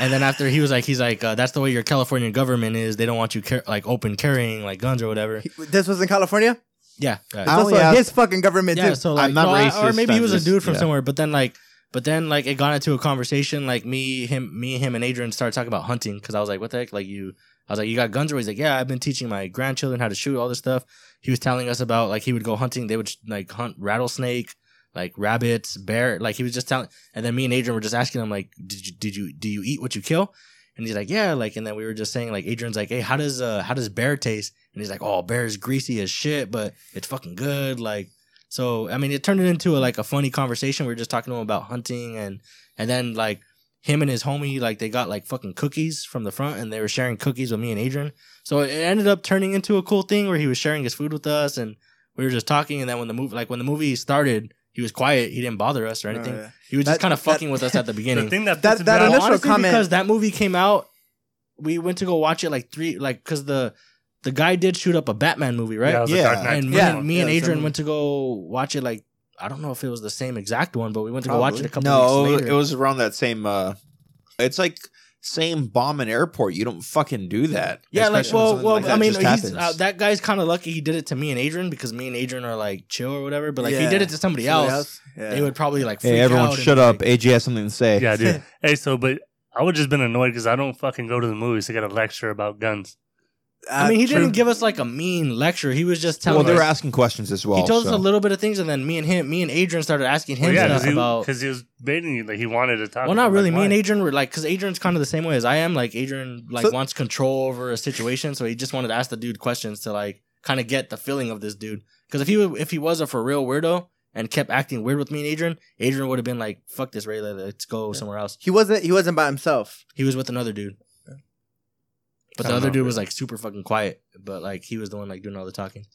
And then after he was like, he's like, uh, that's the way your California government is. They don't want you car- like open carrying like guns or whatever. He- This was in California. Yeah, It's yeah. I also only asked- his fucking government yeah. too. So like, I'm not no, I- or racist, maybe he I'm was just- a dude from yeah. somewhere. But then like, but then like it got into a conversation. Like me, him, me, him, and Adrian started talking about hunting because I was like, what the heck? Like you, I was like, you got guns? Or he's like, yeah, I've been teaching my grandchildren how to shoot all this stuff. He was telling us about like he would go hunting. They would like hunt rattlesnake, like rabbits, bear. Like he was just telling. And then me and Adrian were just asking him like, did you did you do you eat what you kill? And he's like, yeah, like, and then we were just saying, like, Adrian's like, hey, how does uh, how does bear taste? And he's like, oh, bear's greasy as shit, but it's fucking good. Like, so I mean, it turned it into a, like a funny conversation. We were just talking to him about hunting, and and then like him and his homie, like they got like fucking cookies from the front, and they were sharing cookies with me and Adrian. So it ended up turning into a cool thing where he was sharing his food with us, and we were just talking. And then when the movie, like when the movie started, he was quiet. He didn't bother us or anything. Oh, yeah. He was just kind of fucking with us at the beginning. The thing that That- pisses that initial honestly, comment- because that movie came out, we went to go watch it like three, like because the the guy did shoot up a Batman movie, right? Yeah, it was a Yeah, and me, Yeah. and, me and Adrian went to go watch it. Like I don't know if it was the same exact one, but we went to go watch it a couple No, weeks it was around that same. uh It's like same bomb in airport. You don't fucking do that. yeah, like Especially when well, something well. like that I mean, just he's, happens. uh, that guy's kind of lucky. He did it to me and Adrian because me and Adrian are like chill or whatever. But like, if he Yeah. did it to somebody, else, Yeah. they would probably like. Freak Hey, everyone, out and shut be up. like- AJ has something to say. Yeah, dude. hey, so but I would just been annoyed because I don't fucking go to the movies to get a lecture about guns. I mean, he true. didn't give us like a mean lecture. He was just telling Well, they us. were asking questions as well. he told us so. a little bit of things, and then me and him, me and Adrian started asking him Well, yeah, stuff because he, about. 'cause he was baiting you. Like he wanted to talk. Well, not I'm really. like, Me and why? Adrian were like, because Adrian's kind of the same way as I am. Like Adrian, like So- wants control over a situation, so he just wanted to ask the dude questions to like kind of get the feeling of this dude. Because if he wa- if he was a for real weirdo and kept acting weird with me and Adrian, Adrian would have been like, "Fuck this, Ray, let's go somewhere else." He wasn't. He wasn't by himself. He was with another dude, but the other know. dude was like super fucking quiet. But like he was the one like doing all the talking.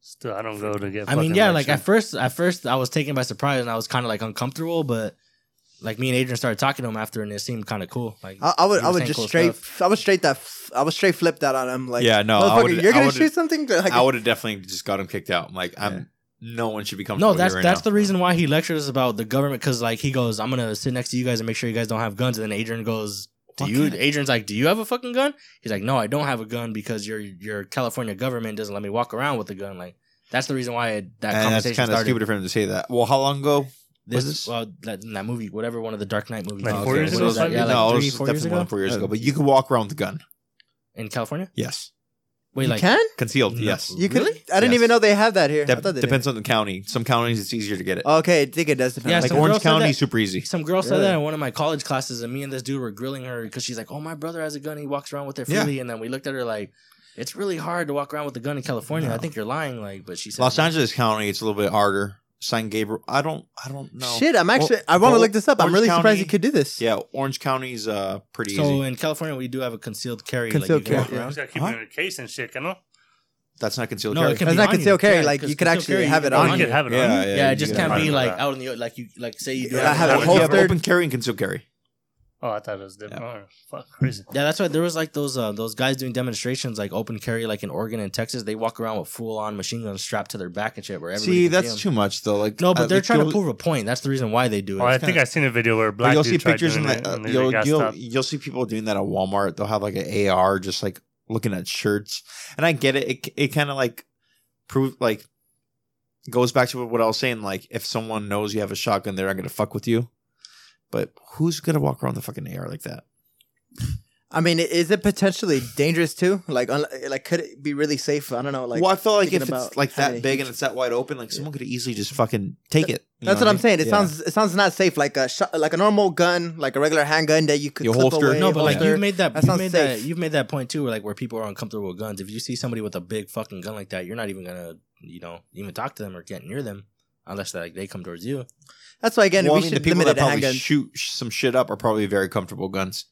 Still, I don't go to get. I mean, fucking yeah, like at first, at first I was taken by surprise and I was kind of like uncomfortable, but like me and Adrian started talking to him after, and it seemed kind of cool. Like I, I would. I would just cool straight. stuff. I would straight that. f- I would straight flip that on him. Like, yeah, no, I would. you're gonna would. shoot something. Like, I would have definitely just got him kicked out. I'm like, I'm. No one should be comfortable. No, that's right that's now. the reason why he lectured us about the government because like he goes, I'm gonna sit next to you guys and make sure you guys don't have guns, and then Adrian goes, Do Why you? can't I- Adrian's like, Do you have a fucking gun? He's like, No, I don't have a gun because your your California government doesn't let me walk around with a gun. Like that's the reason why it, that And that's conversation kind of started. stupid for him to say that. Well, how long ago? This was this? well that, that movie, whatever one of the Dark Knight movies. Like was. four years What ago, was that? something? Yeah, like no, it three, was four years definitely more ago than four years ago. But you could walk around with a gun. in California. Yes, Wait, you like can. concealed. No. Yes, You could. Really? I didn't Yes. even know they have that here. I Dep- thought they depends on the county. Some counties it's easier to get it. did. Okay, I think it does depend. Yeah, like some Orange girl said County, that- super easy. Some girl said that in one of my college classes, and me and this dude were grilling her because she's like, "Oh, my brother has a gun. He walks around with it Yeah. freely." And then we looked at her like, "It's really hard to walk around with a gun in California. I think you're lying." Like, but she said, Los Angeles County, it's a little bit harder. San Gabriel, I don't, I don't know. Shit, I'm actually. Well, I want to look this up. I'm Orange really surprised you could do this. Yeah, Orange County's uh pretty So easy. in California, we do have a concealed carry. Concealed like, you can walk carry, You around. just gotta keep Huh? it in a case and shit, you know? That's not concealed No, carry. it can That's be not on you. concealed carry, Yeah, like, 'cause you could actually carry, have it on you on can you. have it Yeah, on. yeah. you. Yeah, you it just can't be like out in the like you like say you do Yeah, have it have You have open carry and concealed carry. Oh, I thought it was different. Oh, fuck, crazy. Yeah, that's why there was like those uh, those guys doing demonstrations like open carry like in Oregon and Texas. They walk around with full on machine guns strapped to their back and shit. Where See, that's them. too much though. Like no, but uh, they're like, trying to prove a point. That's the reason why they do it. Oh, I think kinda- I seen a video where black you'll see pictures in doing the uh, and you'll you'll, you'll see people doing that at Walmart. They'll have like an AR just like looking at shirts, and I get it. It, it kind of like prove like goes back to what I was saying. Like if someone knows you have a shotgun, they're not gonna fuck with you. But who's gonna walk around the fucking AR like that? I mean, is it potentially dangerous too? Like, un- like could it be really safe? I don't know. Like, well, I feel like if it's like that big huge- and it's that wide open, like someone could easily just fucking take it. That's know what I'm I saying. It Yeah. sounds it sounds not safe. Like a shot, like a normal gun, like a regular handgun that you could You clip holster. away. No, but like holster. you made that, That you sounds made safe. that, you've made that point too, where like where people are uncomfortable with guns. If you see somebody with a big fucking gun like that, you're not even gonna, you know, even talk to them or get near them unless like they come towards you. That's why again well, we I mean, the should people limit that probably handguns. shoot some shit up are probably very comfortable guns.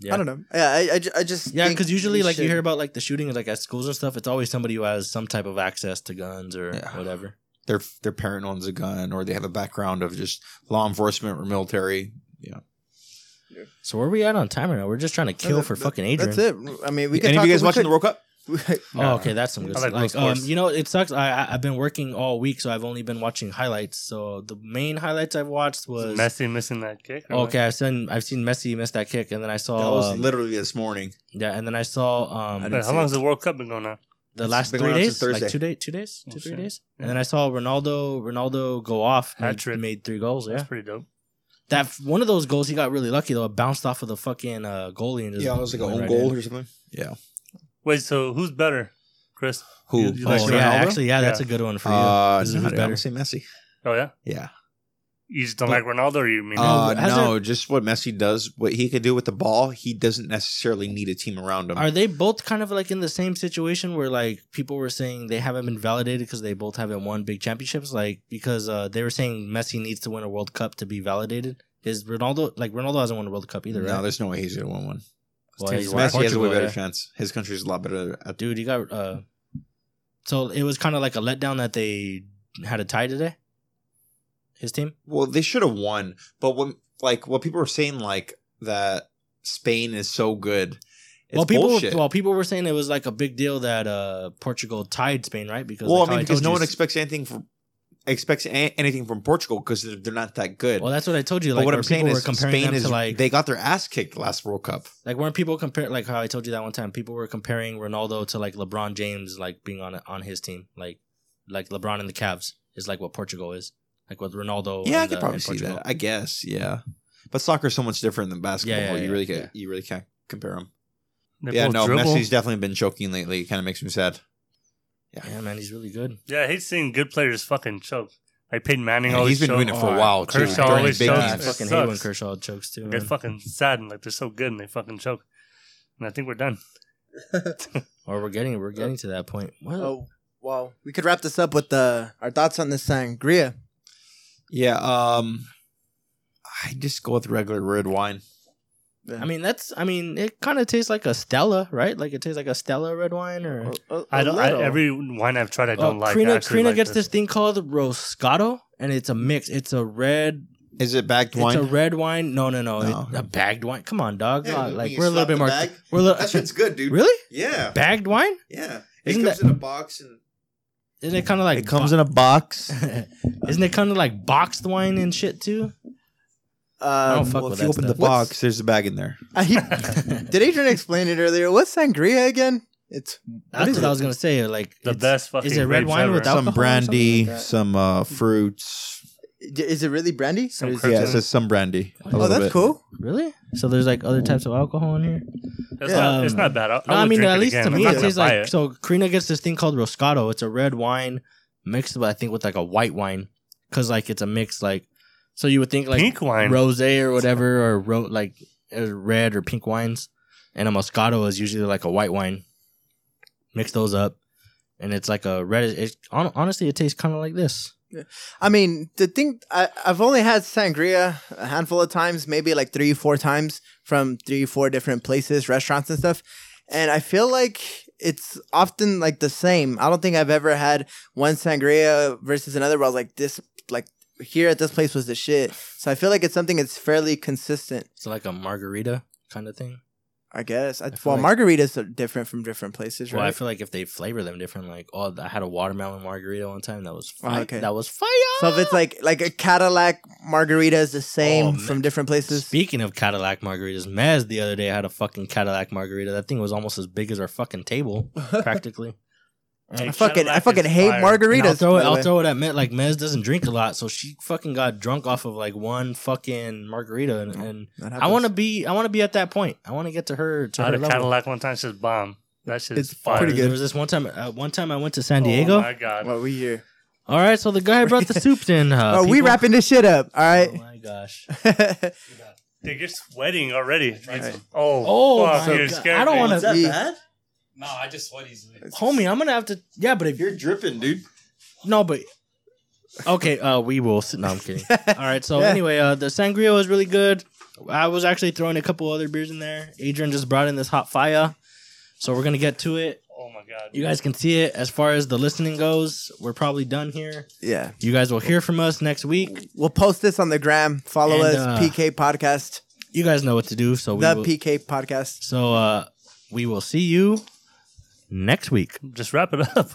Yeah. I don't know. Yeah, I, I, I just Yeah, because usually, we like you hear about like the shootings, like at schools and stuff. It's always somebody who has some type of access to guns or Yeah. whatever. Their their parent owns a gun, or they have a background of just law enforcement or military. Yeah. So where are we at on timer now? We're just trying to kill that- for that- fucking Adrian. That's it. I mean, we could Any talk, of you guys watching could- the World Cup? Oh, okay, that's some good I stuff. like Like, um, you know, it sucks. I I- I've been working all week, so I've only been watching highlights. So the main highlights I've watched was Messi missing that kick. okay. I've seen I've seen Messi miss that kick, and then I saw That was um, literally this morning. yeah, and then I saw um what? didn't How long it. has the World Cup been going on? the It's last three days, like Thursday. two day, two days, Oh, two three shit. days, Yeah. and then I saw Ronaldo Ronaldo go off, made, made three goals. Yeah, That's pretty dope. that one of those goals he got really lucky though. It bounced off of the fucking uh, goalie and just Yeah, it was like a own right goal in. or something. Yeah. Wait, so who's better, Chris? Who? You- you like Oh Ronaldo? yeah, actually, yeah, that's Yeah. a good one for you. Uh, This no, who's better. say Messi. Oh yeah, Yeah. you just don't like Ronaldo, or you mean? Uh, has no, just what Messi does, what he could do with the ball, he doesn't necessarily need a team around him. Are they both kind of like in the same situation where like people were saying they haven't been validated because they both haven't won big championships? Like because uh, they were saying Messi needs to win a World Cup to be validated. Is Ronaldo like Ronaldo hasn't won a World Cup either? no, right? there's no way he's gonna win one. Well, Messi he's has a way better yeah. chance. His country's a lot better. At, Dude, you got uh. So it was kind of like a letdown that they had a tie today. His team. well, they should have won, but when like what people were saying, like that Spain is so good. It's well, people bullshit. well people were saying it was like a big deal that uh Portugal tied Spain, right? Because well, like I mean, because no one expects anything from expects a- anything from Portugal because they're, they're not that good. Well, that's what I told you. but Like, what I'm saying is, comparing Spain is like they got their ass kicked last World Cup. Like when people compare, like how I told you that one time, people were comparing Ronaldo to like LeBron James, like being on on his team, like like LeBron and the Cavs is like what Portugal is, like with Ronaldo. Yeah, I could uh, probably and see Portugal. that. I guess, yeah. But soccer's so much different than basketball. Yeah, yeah, you really can't. yeah. You really can't compare them. They yeah, no, dribble. Messi's definitely been choking lately. It kind of makes me sad. Yeah, man, he's really good. Yeah, I hate seeing good players fucking choke. Like Peyton Manning Yeah, always he's been choke. doing it for Oh, a while too. Kershaw during always big chokes. I It games. fucking hate when. Kershaw chokes too. They're man. fucking sad and like they're so good and they fucking choke. And I think we're done. Or we're getting we're getting to that point. Well, Oh, well, we could wrap this up with uh, our thoughts on this sangria. Yeah, um, I just go with regular red wine. I mean that's I mean it kind of tastes like a Stella, right? Like it tastes like a Stella red wine or. A- a- I a don't. I, little. every wine I've tried, I Oh, don't like. I Karina, actually Karina like gets this thing called Roscato, and it's a mix. It's a red Is it bagged wine? It's a red wine. No, no, no. No. It- a bagged wine. Come on, dog. Yeah, when like we're a little bit more. bag, we're a little. that shit's good, dude. really Yeah, bagged wine. yeah. Isn't it comes that- in a box and Isn't it kind of like it comes in a box. Isn't it kind of like boxed wine and shit too? I Um, don't fuck well, if you that open the stuff. box, there's a bag in there. I- did Adrian explain it earlier? What's sangria again? It's That's is what it? I was gonna say. Like The best fucking Is it red wine ever. with some brandy, like some uh, fruits. D- Is it really brandy? Some Or is. Yeah, it says some brandy. A Oh, that's bit. cool. Really? So there's like other types of alcohol in here. It's, Yeah. not, it's not bad. I, No, I mean at least again. to me not it tastes like it. so. Karina gets this thing called Roscato. It's a red wine mixed, with, I think, with like a white wine, because like it's a mix. Like so, you would think like pink wine. rosé or whatever, or ro- like uh, red or pink wines, and a Moscato is usually like a white wine. Mix those up, and it's like a red. It, honestly, it tastes kind of like this. I mean, the thing I, I've only had sangria a handful of times, maybe like three, four times from three, four different places, restaurants and stuff. And I feel like it's often like the same. I don't think I've ever had one sangria versus another where I was like, this, like here at this place was the shit. So I feel like it's something that's fairly consistent. It's like a margarita kind of thing. I guess. I, feel well, like- margaritas are different from different places, right? Well, I feel like if they flavor them different, like oh, I had a watermelon margarita one time that was Oh, okay. That was fire. so if it's like like a Cadillac margarita is the oh, same Oh, from different places. Speaking of Cadillac margaritas, Mez the other day had a fucking Cadillac margarita. That thing was almost as big as our fucking table, practically. I fucking I fucking hate And I'll margaritas. throw it. I'll throw it at Met. Like Mez doesn't drink a lot, so she fucking got drunk off of like one fucking margarita, and, and I want to be. I want to be at that point. I want to get to her to I her had a level. Cadillac one time. Says bomb. That shit It's is fire. pretty There was this one time. Uh, one time I went to San Oh Diego. my god. What we hear? All right, so the guy brought the soups in. Uh, oh, we wrapping this shit up. All Oh my gosh. Dude, you're sweating already. Right. Oh, Oh fuck, my you God. scared I don't wanna- Is that bad? No, I just sweat easily. Homie, I'm gonna have to. Yeah, but if You're dripping, dude. no, but okay. Uh, we will. s- No, I'm kidding. All right. So Yeah. anyway, uh, the sangria was really good. I was actually throwing a couple other beers in there. Adrian just brought in this hot fire, so we're gonna get to it. Oh my god. You guys can see it. As far as the listening goes, we're probably done here. yeah. You guys will hear from us next week. We'll post this on the gram. Follow And, us. uh, PK Podcast. You guys know what to do. So we The will, PK Podcast. so uh, we will see you next week. Just wrap it up.